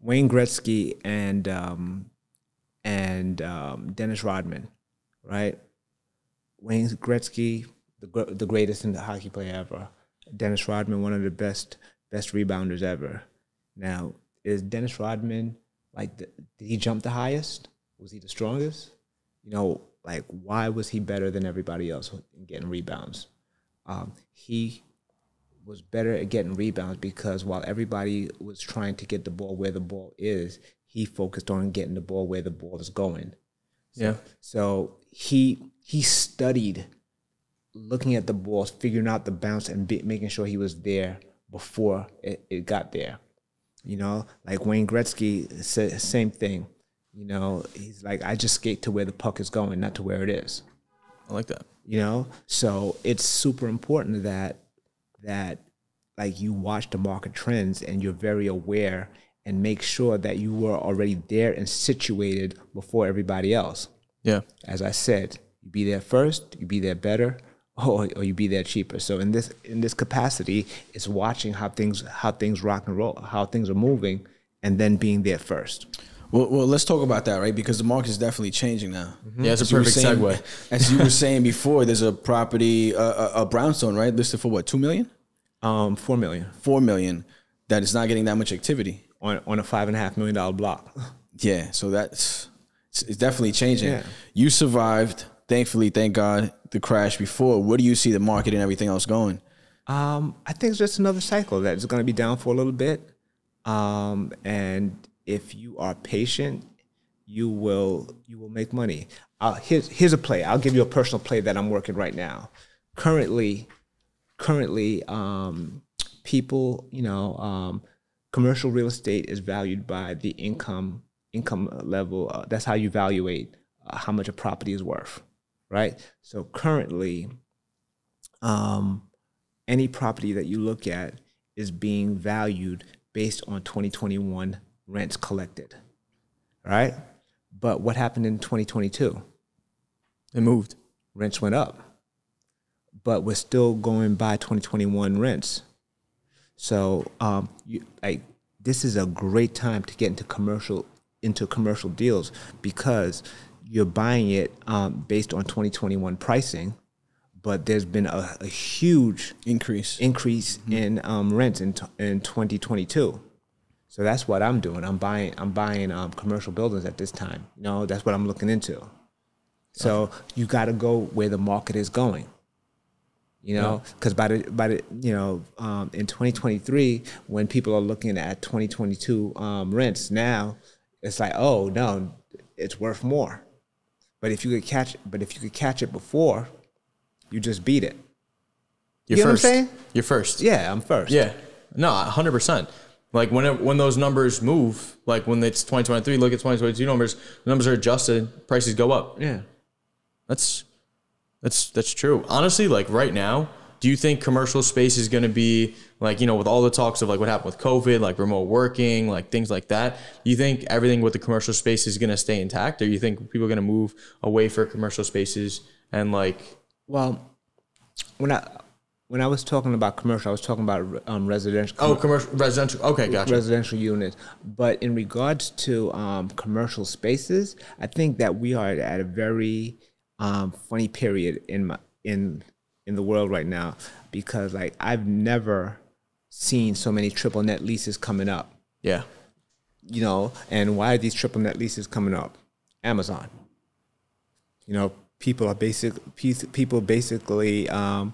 Wayne Gretzky and um, and um, Dennis Rodman, right? Wayne Gretzky, the the greatest in the hockey player ever. Dennis Rodman, one of the best best rebounders ever. Now, is Dennis Rodman like did he jump the highest? Was he the strongest? You know, like why was he better than everybody else in getting rebounds? Um, he was better at getting rebounds because while everybody was trying to get the ball where the ball is, he focused on getting the ball where the ball is going. Yeah. So he he studied looking at the balls, figuring out the bounce, and be, making sure he was there before it, it got there. You know, like Wayne Gretzky said, same thing. You know, he's like, I just skate to where the puck is going, not to where it is I like that. you know so it's super important that that like you watch the market trends and you're very aware and make sure that you were already there and situated before everybody else Yeah. as i said you be there first you be there better or, or you be there cheaper so in this in this capacity it's watching how things how things rock and roll how things are moving and then being there first Well, well, let's talk about that, right? Because the market is definitely changing now. Yeah, it's a As you were perfect saying- segue. [laughs] As you were saying before, there's a property, uh, a, a brownstone, right, listed for what, two million, um four million four million, that is not getting that much activity. on on a five and a half million dollar block [laughs] Yeah, so that's it's, it's definitely changing. Yeah. You survived, thankfully, thank God, the crash before. Where do you see the market and everything else going? Um, I think it's just another cycle that is going to be down for a little bit. Um, and if you are patient, you will you will make money. I'll, here's here's a play. I'll give you a personal play that I'm working right now. Currently, currently, um, people, you know, um, commercial real estate is valued by the income income level. Uh, that's how you evaluate uh, how much a property is worth, right? So currently, um, any property that you look at is being valued based on 2021 rents collected, right? But what happened in 2022? It moved. Rents went up, but we're still going by 2021 rents. So, um, you, like, this is a great time to get into commercial into commercial deals because you're buying it um, based on 2021 pricing, but there's been a, a huge Increase. increase in um, rents in, in 2022. So that's what I'm doing. I'm buying I'm buying um, commercial buildings at this time. You know, that's what I'm looking into. So you got to go where the market is going. You know, because by the by the you know um, in 2023 when people are looking at 2022 um, rents now, it's like oh no, it's worth more. But if you could catch but if you could catch it before, you just beat it. You're You know what I'm saying? You're first. Yeah, I'm first. Yeah. No, hundred percent. Like when it, when those numbers move, like when it's 2023, look at 2022 numbers. The numbers are adjusted, prices go up. Yeah. That's that's that's true. Honestly, like right now, do you think commercial space is going to be like you know with all the talks of like what happened with COVID, like remote working, like things like that? You think everything with the commercial space is going to stay intact, or you think people are going to move away for commercial spaces and like Well, when I when I was talking about commercial, I was talking about um, residential. oh commercial residential? Okay, gotcha. residential units. But in regards to um, commercial spaces, I think that we are at a very um, funny period in my in in the world right now because like I've never seen so many triple net leases coming up. yeah. You know, and why are these triple net leases coming up? Amazon. You know, people are basic people basically um,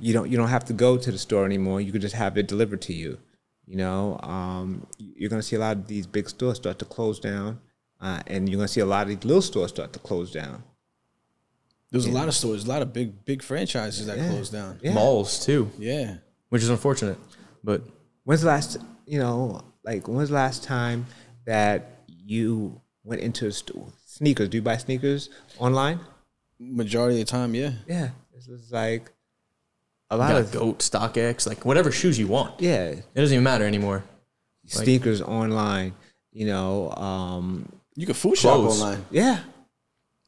you don't you don't have to go to the store anymore. You can just have it delivered to you. You know, um, you're going to see a lot of these big stores start to close down, uh, and you're going to see a lot of these little stores start to close down. There's a lot of stores, a lot of big big franchises that closed down. Yeah. Malls too, Yeah. which is unfortunate, but When's the last, you know, like when's the last time that you went into a store? Sneakers. Do you buy sneakers online? Majority of the time, yeah. Yeah, this is like a you lot got of Goat, StockX, like whatever shoes you want. yeah It doesn't even matter anymore. sneakers online. You know, um, You can food shop online. yeah,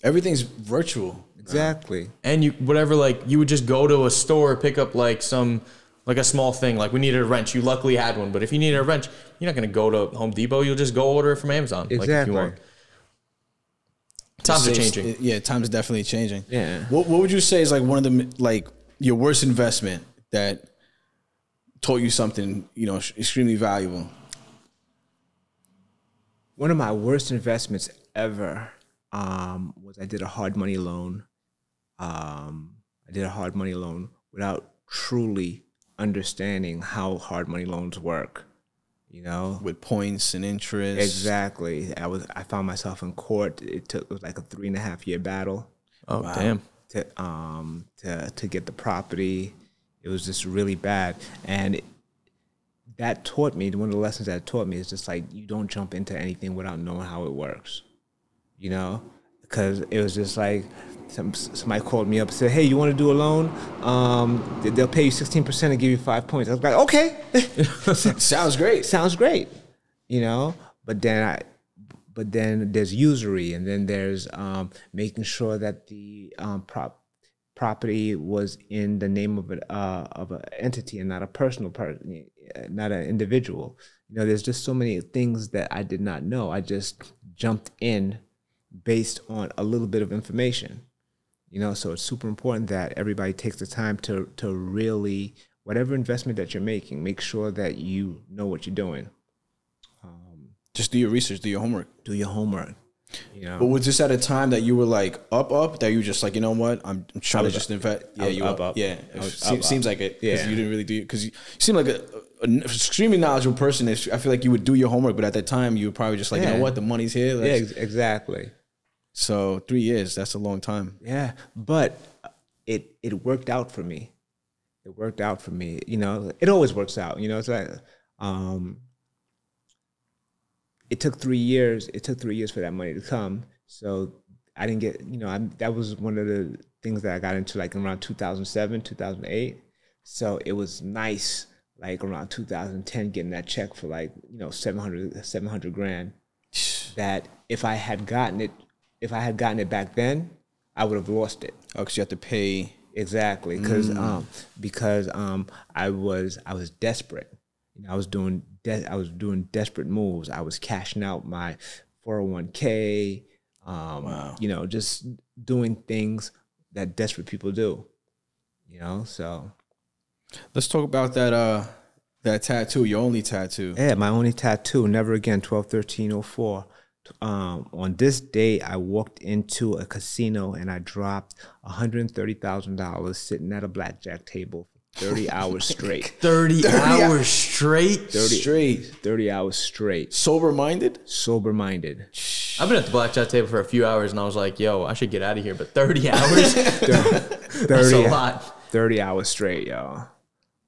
Everything's virtual. Exactly. and you whatever like you would just go to a store pick up like some like a small thing like we needed a wrench you luckily had one but if you needed a wrench you're not going to go to home depot you'll just go order it from amazon like if Exactly. you want times are Saves- changing Yeah, times are definitely changing. Yeah. What What would you say is like one of the like your worst investment that taught you something you know extremely valuable? One of my worst investments ever um, was I did a hard money loan. Um, I did a hard money loan without truly understanding how hard money loans work. You know, With points and interest. exactly. I was I found myself in court. It took it was like a three and a half year battle. oh damn to um to to get the property. It was just really bad, and it, that taught me one of the lessons that it taught me is just like you don't jump into anything without knowing how it works, you know, because it was just like some, somebody called me up and said, "Hey, you want to do a loan? Um, they- they'll pay you sixteen percent and give you five points." I was like, "Okay." [laughs] Sounds great. sounds great, you know. But then I, but then there's usury, and then there's um, making sure that the um, prop property was in the name of an uh, of an entity and not a personal person, not an individual. You know, there's just so many things that I did not know. I just jumped in based on a little bit of information. You know, so it's super important that everybody takes the time to to really whatever investment that you're making, make sure that you know what you're doing. Um, Just do your research, do your homework. Do your homework. You know, But was this at a time that you were like up, up? That you were just like, you know what? I'm, I'm trying to just invest. Yeah, you up, up. Yeah, I was Seem- up, seems like it Yeah. you didn't really do because you, you seem like a, an extremely knowledgeable person. I feel like you would do your homework, but at that time you were probably just like, you know what? The money's here. yeah, Let's- ex- exactly. So three years, that's a long time. Yeah, but it it worked out for me. It worked out for me. You know, it always works out. You know, it's like um, it took three years. It took three years for that money to come. So I didn't get. You know, I, that was one of the things that I got into like around 2007, 2008. So it was nice, like around 2010, getting that check for like you know 700, 700 grand. [sighs] That if I had gotten it, if I had gotten it back then, I would have lost it. Oh, because you have to pay. Exactly, because um, because um, I was I was desperate. You know, I was doing de- I was doing desperate moves. I was cashing out my 401k. Um, You know, just doing things that desperate people do. You know, so Let's talk about that. Uh, that tattoo. Your only tattoo. yeah, my only tattoo. Never again. 12, 13, 04. Um, on this day, I walked into a casino and I dropped $130,000 sitting at a blackjack table for 30 [laughs] hours straight. 30, hours straight. 30, Straight. 30 hours straight. Sober minded. Sober minded. I've been at the blackjack table for a few hours and I was like, yo, I should get out of here. But 30 [laughs] hours? [laughs] That's 30, a lot. 30 hours straight, y'all.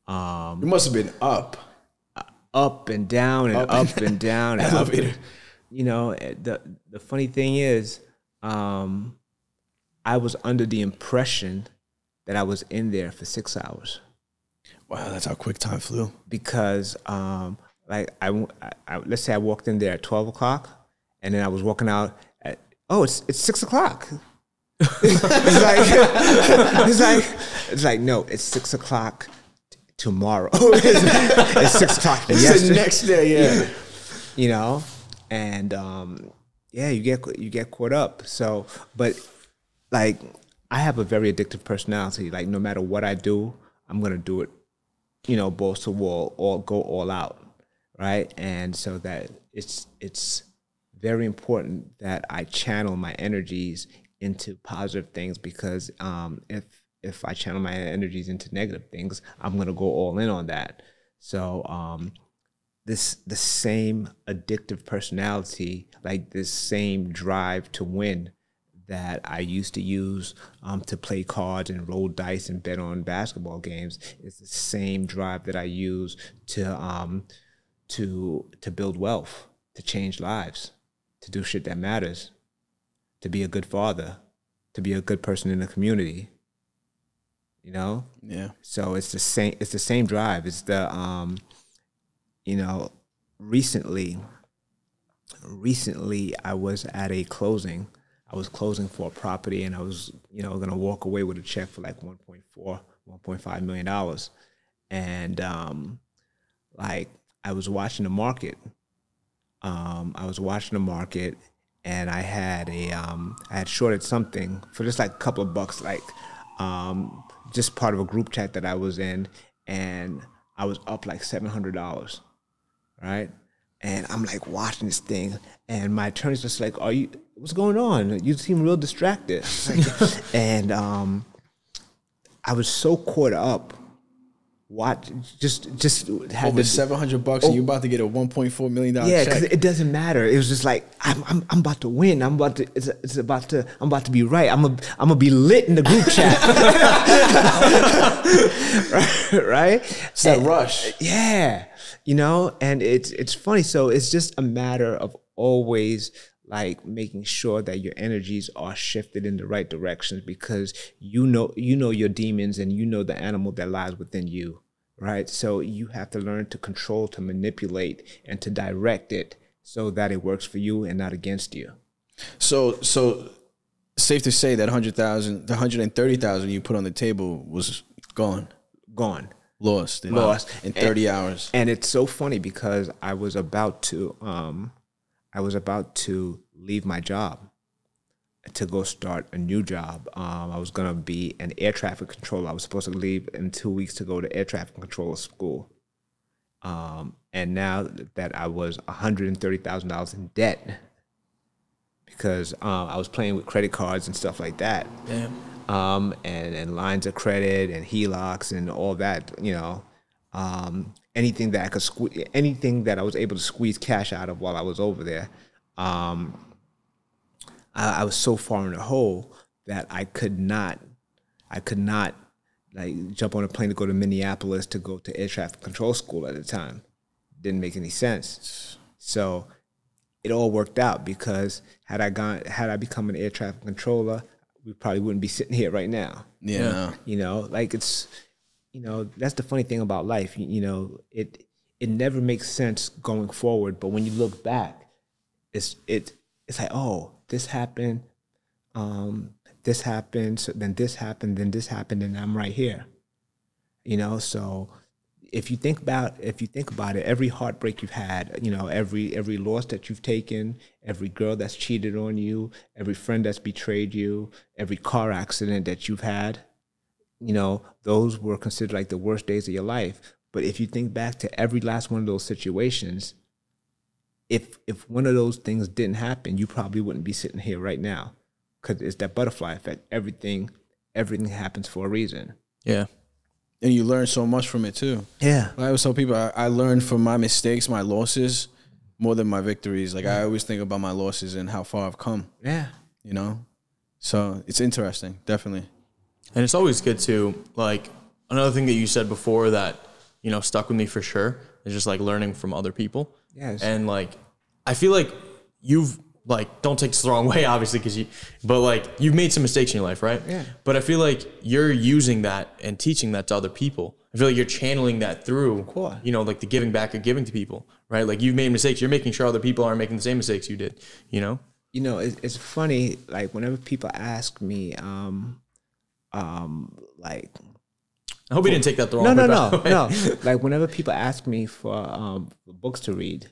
You must have been up. Up and down and up, and down. And up. You know, eh, the, the funny thing is, um, I was under the impression that I was in there for six hours. Wow, that's how quick time flew. because um, like I, I- I- let's say I walked in there at twelve o'clock, and then I was walking out at oh it's it's six o'clock. [laughs] it's like it's like it's like no, it's six o'clock t- tomorrow. it's, [laughs] it's six o'clock It's yesterday. the next day. Yeah. you know, and um, yeah, you get you get caught up. So, but like I have a very addictive personality. Like no matter what I do, I'm gonna do it. You know, balls to wall, or go all out, right? And so that it's it's very important that I channel my energies into positive things because um, if if I channel my energies into negative things, I'm gonna go all in on that. So um, this the same addictive personality, like this same drive to win that I used to use um, to play cards and roll dice and bet on basketball games is the same drive that I use to um, to to build wealth, to change lives, to do shit that matters, to be a good father, to be a good person in the community. You know, Yeah. so it's the same. It's the same drive. It's the um, you know, recently. Recently, I was at a closing. I was closing for a property, and I was, you know, gonna walk away with a check for like 1.4, 1.5 million dollars, and um, like I was watching the market. Um, I was watching the market, and I had a um, I had shorted something for just like a couple of bucks, like um, just part of a group chat that I was in, and I was up like seven hundred dollars, right? And I'm like watching this thing, and my attorney's just like, "Are you? What's going on? You seem real distracted." [laughs] [laughs] and um, I was so caught up. Watch, just just had Over seven hundred bucks, and you're oh. about to get a one point four million dollar yeah, because it doesn't matter. It was just like I'm, I'm, I'm about to win. I'm about to. It's, it's about to. I'm about to be right. I'm, a, I'm gonna be lit in the group [laughs] chat. [laughs] right, right. it's that And- rush. yeah, you know, and it's it's funny. So it's just a matter of always like making sure that your energies are shifted in the right directions because you know you know your demons and you know the animal that lies within you right so you have to learn to control to manipulate and to direct it so that it works for you and not against you So, so safe to say that hundred thousand, the hundred and thirty thousand you put on the table was gone, gone lost, in, Lost. in thirty hours. And it's so funny because I was about to um I was about to leave my job to go start a new job. Um, I was gonna be an air traffic controller. I was supposed to leave in two weeks to go to air traffic controller school. Um, and now that I was hundred and thirty thousand dollars in debt because um, I was playing with credit cards and stuff like that um, and, and lines of credit and HELOCs and all that, you know, um, anything that I could squeeze, anything that I was able to squeeze cash out of while I was over there. Um, I, I was so far in the hole that I could not, I could not like jump on a plane to go to Minneapolis to go to air traffic control school at the time. Didn't make any sense. So it all worked out because had I gone, had I become an air traffic controller, we probably wouldn't be sitting here right now. Yeah. Yeah. You know, like it's, you know, that's the funny thing about life. You, you know, it it never makes sense going forward, but when you look back, it's it it's like, oh, this happened, um, this happened, so then this happened, then this happened, and I'm right here. You know, so if you think about if you think about it, every heartbreak you've had, you know, every every loss that you've taken, every girl that's cheated on you, every friend that's betrayed you, every car accident that you've had, you know, those were considered like the worst days of your life. But if you think back to every last one of those situations, if if one of those things didn't happen, you probably wouldn't be sitting here right now, because it's that butterfly effect. Everything everything happens for a reason. Yeah. And you learn so much from it too. Yeah. I always tell people I, I learned from my mistakes, my losses, more than my victories. Like I always think about my losses and how far I've come. Yeah. You know, so it's interesting, definitely. And it's always good to like another thing that you said before that you know stuck with me for sure is just like learning from other people. Yes. And like I feel like you've like don't take this the wrong way [laughs] obviously because you but like you've made some mistakes in your life, right? Yeah. But I feel like you're using that and teaching that to other people. I feel like you're channeling that through course. you know like the giving back of giving to people, right? Like you've made mistakes, you're making sure other people aren't making the same mistakes you did, you know? you know, it's, it's funny. Like whenever people ask me, um, um, like I hope you didn't take that the wrong no, way. no, no, [laughs] no. Like whenever people ask me for um books to read,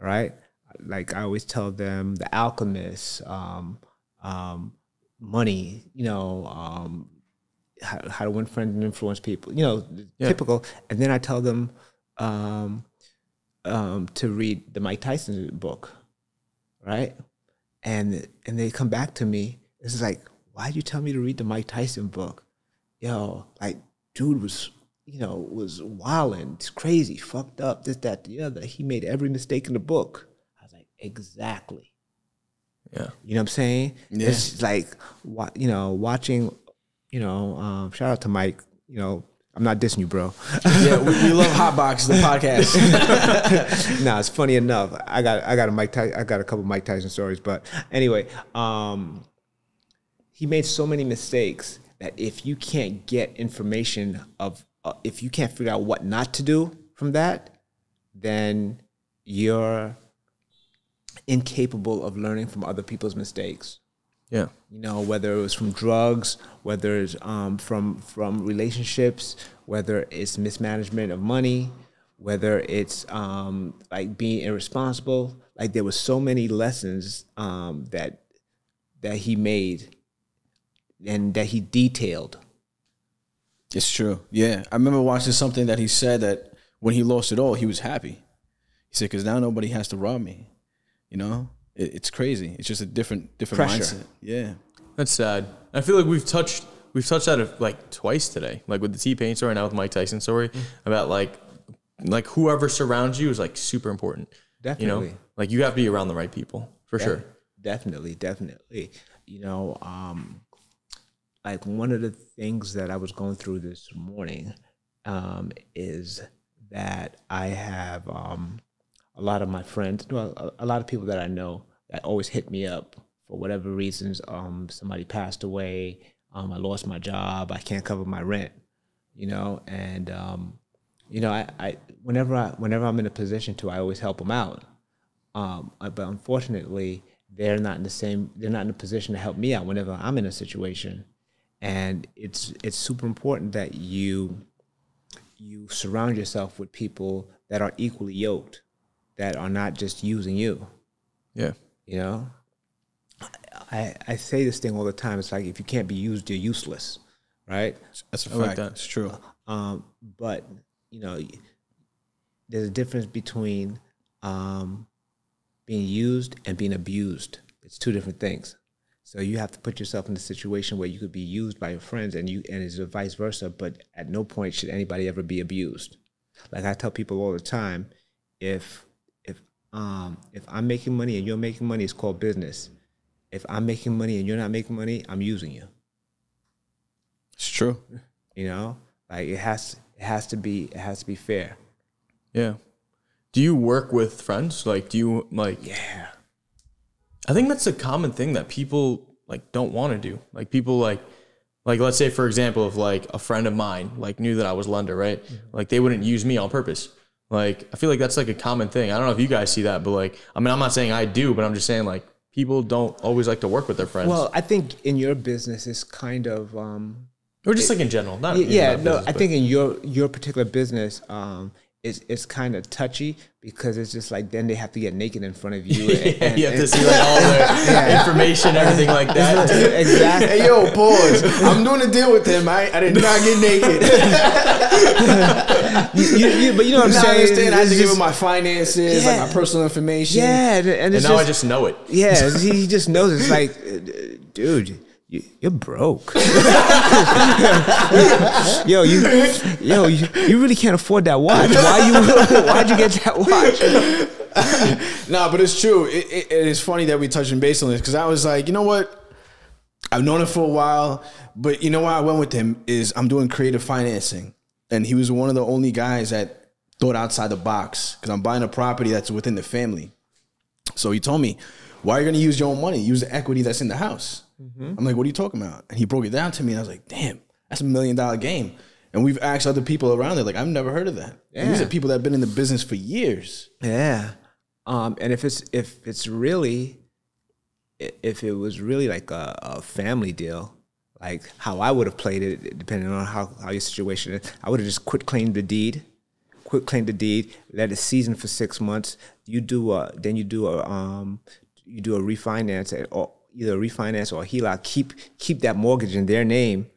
right? Like I always tell them, The Alchemist, um, um, Money, you know, um, how, how to win friends and influence people, you know, typical. And then I tell them um, um, to read the Mike Tyson book, right? And and they come back to me. It's like, why'd you tell me to read the Mike Tyson book? Yo, like, dude was, you know, was wilding, it's crazy, fucked up, this, that, the other. He made every mistake in the book. I was like, exactly. Yeah. You know what I'm saying? Yeah. It's like, you know, watching, you know, um, shout out to Mike. You know, I'm not dissing you, bro. Yeah, we, we love Hotbox, the podcast. [laughs] nah, it's funny enough. I got I got a Mike Ty- I got a couple Mike Tyson stories, but anyway, um, he made so many mistakes that if you can't get information of uh, if you can't figure out what not to do from that, then you're incapable of learning from other people's mistakes Yeah. you know whether it was from drugs whether it's um, from from relationships whether it's mismanagement of money whether it's um, like being irresponsible like there was so many lessons um, that that he made and that he detailed It's true. Yeah. I remember watching something that he said that when he lost it all, he was happy. He said, because now nobody has to rob me. You know? It, it's crazy. It's just a different different Pressure. mindset. Yeah. That's sad. I feel like we've touched we've touched that like twice today, like with the T Pain story, now with Mike Tyson story Mm. about like like whoever surrounds you is like super important. Definitely. You Definitely. know, like you have to be around the right people for sure. Definitely, definitely. You know, um, like one of the things that I was going through this morning um, is that I have um, a lot of my friends, well, a, lot of people that I know that always hit me up for whatever reasons. Um, somebody passed away. Um, I lost my job. I can't cover my rent. You know, and um, you know, I, I whenever I whenever I'm in a position to, I always help them out. Um, uh, but unfortunately, they're not in the same. They're not in a position to help me out whenever I'm in a situation, and it's it's super important that you you surround yourself with people that are equally yoked, that are not just using you. Yeah. You know, I I say this thing all the time. It's like if you can't be used, you're useless, right? That's a fact. that. It's true. Um, but you know, there's a difference between um, being used and being abused. It's two different things. So you have to put yourself in a situation where you could be used by your friends, and you and it's vice versa. But at no point should anybody ever be abused. Like I tell people all the time, if if um if I'm making money and you're making money, it's called business. if I'm making money and you're not making money, I'm using you. It's true. You know, like it has it has to be it has to be fair. Yeah. Do you work with friends? Like, do you like? Yeah. I think that's a common thing that people like don't want to do. Like people like like let's say for example if like a friend of mine like knew that I was lender, right? Like they wouldn't use me on purpose. Like I feel like that's like a common thing. I don't know if you guys see that, but like I mean I'm not saying I do, but I'm just saying like people don't always like to work with their friends. Well, I think in your business it's kind of um or just like in general. Not yeah no, business, I but- think in your your particular business um it's, it's kind of touchy because it's just like then they have to get naked in front of you. [laughs] and- yeah, and- you have to see like all the [laughs] information, everything like that. [laughs] exactly. Hey yo, pause. I'm doing a deal with him. I, I did not get naked. You, you- but you know what I'm Now I saying? understand. I had It's to give just- him my finances, like my personal information. yeah, and, and And it's now I just, just know it. yeah, he he just knows it's like, uh, dude, you, you're broke. [laughs] yo, you, yo, you, you really can't afford that watch. Why you? [laughs] Why'd you get that watch? [laughs] No, but it's true. It, it, it is funny that we touching base on this because I was like, you know what? I've known him for a while, but you know why I went with him is I'm doing creative financing, and he was one of the only guys that thought outside the box because I'm buying a property that's within the family. So he told me, "Why are you going to use your own money? Use the equity that's in the house." I'm like, "What are you talking about?" And he broke it down to me, and I was like, "Damn, that's a million dollar game." And we've asked other people around there, like, "I've never heard of that." And these are people that have been in the business for years. Yeah, um, and if it's if it's really, if it was really like a, a family deal, like how I would have played it, depending on how how your situation is, I would have just quit claimed the deed, quit claim the deed, let it season for six months. You do a then you do a um you do a refinance or either a refinance or a HELOC. Keep keep that mortgage in their name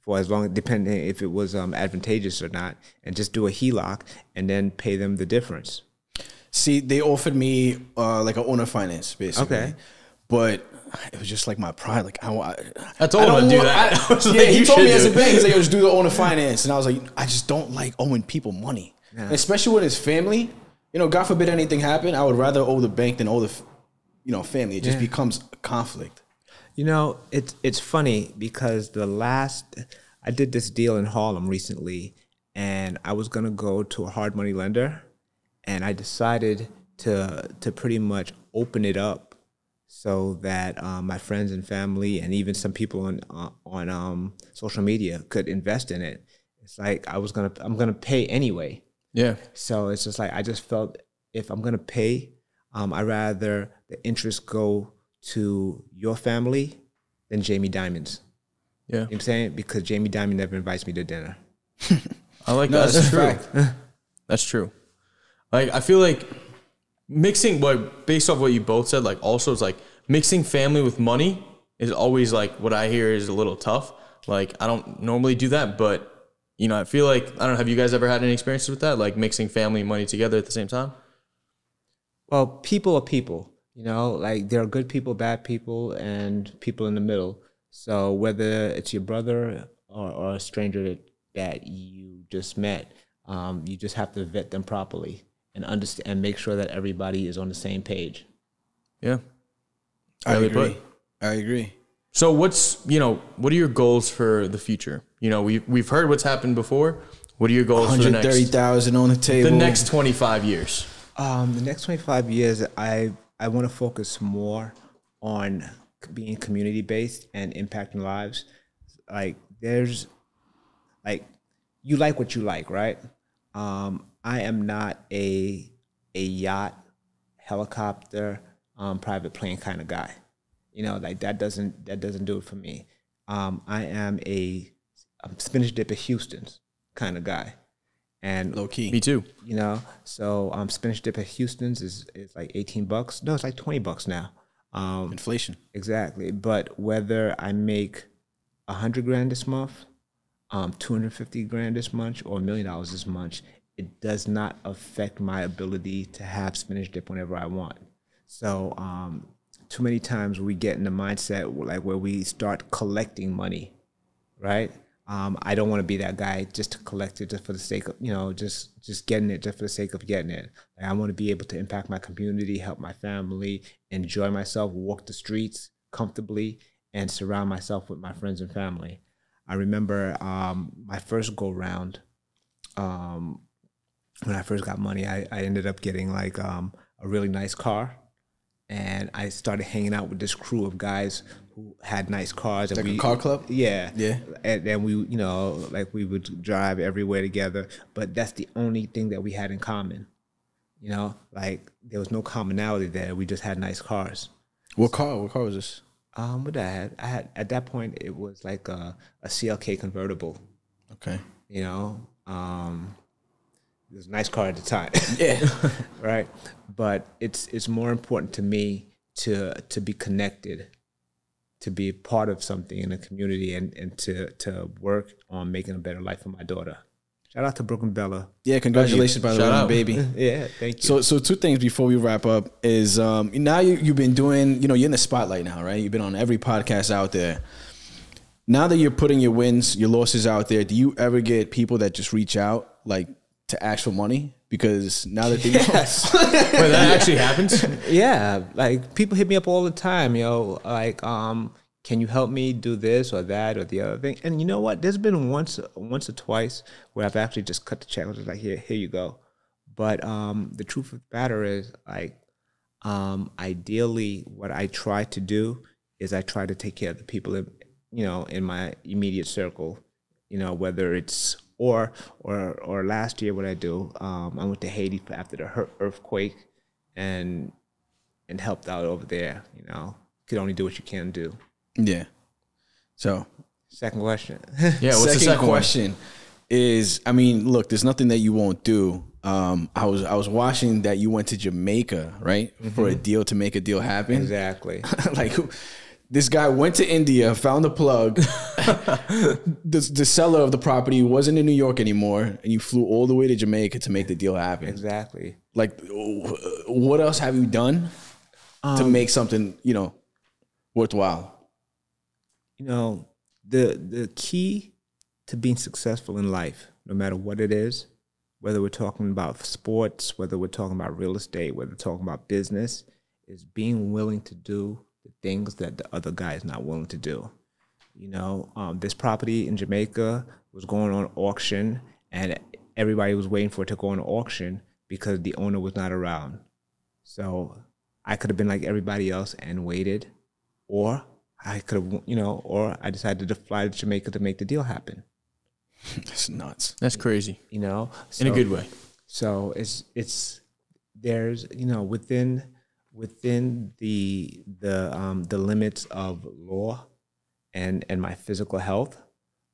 for as long depending if it was um, advantageous or not, and just do a HELOC and then pay them the difference. See, they offered me uh, like an owner finance, basically. Okay. But it was just like my pride. Like I, I, I told I him don't to do that. I- [laughs] I yeah, like, he told me should as a bank, he's like, just do the owner finance," and I was like, I just don't like owing people money, And especially when it's family. You know, God forbid anything happen, I would rather owe the bank than owe the, f- you know, family. It just Yeah. becomes a conflict. You know, it's it's funny because the last I did this deal in Harlem recently, and I was gonna go to a hard money lender, and I decided to to pretty much open it up so that um, my friends and family and even some people on uh, on um, social media could invest in it. It's like I was gonna I'm gonna pay anyway. Yeah. So it's just like I just felt if I'm gonna pay, um, I rather the interest go to your family than Jamie Dimon's. Yeah. You know what I'm saying? Because Jamie Dimon never invites me to dinner. I like [laughs] No, that. that's That's true. [laughs] That's true. Like I feel like mixing what based off what you both said, like also it's like mixing family with money is always like what I hear is a little tough. Like I don't normally do that, but you know, I feel like I don't know, have you guys ever had any experiences with that? Like mixing family and money together at the same time? Well, people are people. You know, like there are good people, bad people, and people in the middle. So whether it's your brother or, or a stranger that, that you just met, um, you just have to vet them properly and understand and make sure that everybody is on the same page. Yeah. I Really agree. put. I agree. So what's you know, what are your goals for the future? You know, we've we've heard what's happened before. What are your goals for the next thousand on the table. the next twenty five years? Um, the next 25 years, I, I want to focus more on being community based and impacting lives. Like, there's, like, you like what you like, right? Um, I am not a, a yacht, helicopter, um, private plane kind of guy. You know, like that doesn't, that doesn't do it for me. Um, I am a, I'm spinach dip at Houston's kind of guy. And low key. Me too. you know. So um, spinach dip at Houston's is, is like eighteen bucks. No, it's like twenty bucks now. Um, Inflation. exactly. But whether I make a hundred grand this month, um, two hundred fifty grand this month, or a million dollars this month, it does not affect my ability to have spinach dip whenever I want. So um, too many times we get in the mindset like where we start collecting money, right? Um, I don't want to be that guy just to collect it just for the sake of you know just just getting it just for the sake of getting it. Like, I want to be able to impact my community, help my family, enjoy myself, walk the streets comfortably and surround myself with my friends and family. I remember um, my first go round. Um, when I first got money, I, I ended up getting like um, a really nice car, and I started hanging out with this crew of guys who had nice cars. And Like a car club? Yeah, Yeah. And then we, you know, like we would drive everywhere together. But that's the only thing that we had in common. You know, like there was no commonality there. We just had nice cars. What car? What car was this? Um, what I had, I had at that point it was like a, a CLK convertible. Okay. You know, um, it was a nice car at the time. Yeah. [laughs] right? But it's it's more important to me to to be connected, to be part of something in a community, and and to to work on making a better life for my daughter. Shout out to Brooklyn Bella. yeah. Congratulations, by the way, baby. [laughs] Yeah, thank you. So, so two things before we wrap up is um, now you, you've been doing, you know, you're in the spotlight now, right? You've been on every podcast out there. Now that you're putting your wins, your losses out there, do you ever get people that just reach out like to actual money? Because now that they yes. [laughs] Wait, that actually happens? yeah, like people hit me up all the time, yo. Like, um, can you help me do this or that or the other thing? And you know what? There's been once, once or twice where I've actually just cut the check. I was like, here, here you go. But um, the truth of the matter is, like, um, ideally, what I try to do is I try to take care of the people, in, you know, in my immediate circle. You know, whether it's or or or last year, what I do, um, I went to Haiti for after the earthquake, and and helped out over there. You know, you can only do what you can do. yeah. So Second question. [laughs] Yeah, what's second, the second question is, I mean, look, there's nothing that you won't do. Um, I was I was watching that you went to Jamaica, right, for a deal to make a deal happen. exactly. [laughs] like who- this guy went to India, found a plug. [laughs] the, the seller of the property wasn't in New York anymore, and you flew all the way to Jamaica to make the deal happen. Exactly. Like, what else have you done to um, make something you know worthwhile? you know the the key to being successful in life no matter what it is whether we're talking about sports whether we're talking about real estate whether we're talking about business is being willing to do the things that the other guy is not willing to do you know um, this property in jamaica was going on auction and everybody was waiting for it to go on auction because the owner was not around so i could have been like everybody else and waited or I could have, you know, or I decided to fly to Jamaica to make the deal happen. [laughs] That's nuts. That's crazy. You know, In a good way. So it's it's there's you know within within the the um, the limits of law and and my physical health,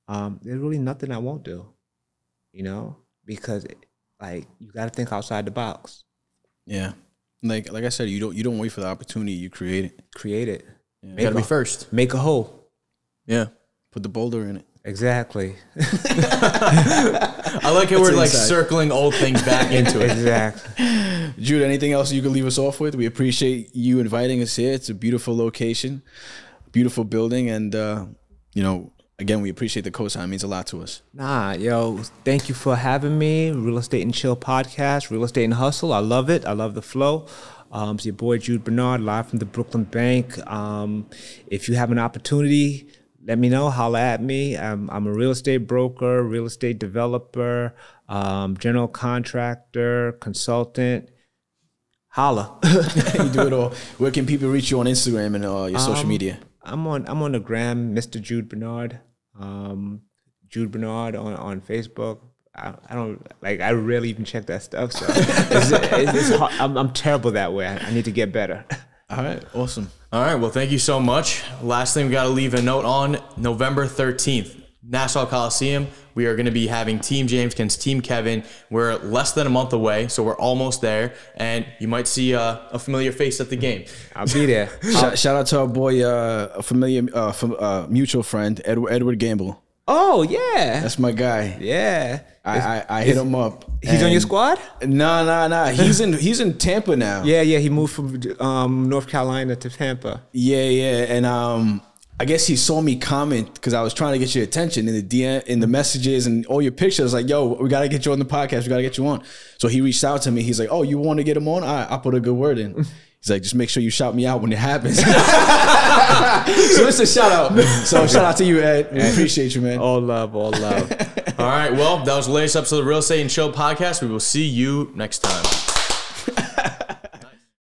um, there's really nothing I won't do. You know, because like you got to think outside the box, Yeah, like like I said, you don't you don't wait for the opportunity, you create it. create it, You make gotta a, be first. make a hole. Yeah. Put the boulder in it. Exactly. [laughs] [laughs] I like how we're like inside. circling old things back into it. [laughs] exactly. Jude, anything else you could leave us off with? We appreciate you inviting us here. It's a beautiful location, beautiful building, and uh, you know, again, we appreciate the cosign. It means a lot to us. Nah, yo, thank you for having me. Real Estate and Chill podcast, Real Estate and Hustle. I love it. I love the flow. Um, it's your boy Jude Bernard, live from the Brooklyn Bank. Um, if you have an opportunity, let me know. Holla at me. I'm, I'm a real estate broker, real estate developer, um, general contractor, consultant. Holla. [laughs] you do it all. Where can people reach you on Instagram and uh, your social media? I'm on I'm on the gram, Mr. Jude Bernard. Um, Jude Bernard on, on Facebook. I, I don't like. I rarely even check that stuff. So [laughs] it's, it's, it's hard. I'm, I'm terrible that way. I, I need to get better. [laughs] All right, awesome. All right. Well, thank you so much. Last thing we got to leave a note on November 13th, Nassau Coliseum. We are going to be having Team James against Team Kevin. We're less than a month away, so we're almost there. And you might see uh, a familiar face at the game. I'll be there. [laughs] Shout, shout out to our boy, uh, a familiar, uh, fam- uh, mutual friend, Edward Edward Gamble. Oh yeah, That's my guy. yeah. I, I, I hit him up. He's on your squad. No, no, no. He's in he's in Tampa now. Yeah, yeah. He moved from um, North Carolina to Tampa. Yeah, yeah, and um, I guess he saw me comment because I was trying to get your attention in the DM, in the messages, and all your pictures. Like, yo, we gotta get you on the podcast. We gotta get you on. So he reached out to me. He's like, oh, you want to get him on? I, I put a good word in. He's like, just make sure you shout me out when it happens. [laughs] so it's a shout out. So shout out to you, Ed. We appreciate you, man. All love, all love. [laughs] All right. Well, that was the latest episode of the Real Estate and Show podcast. We will see you next time.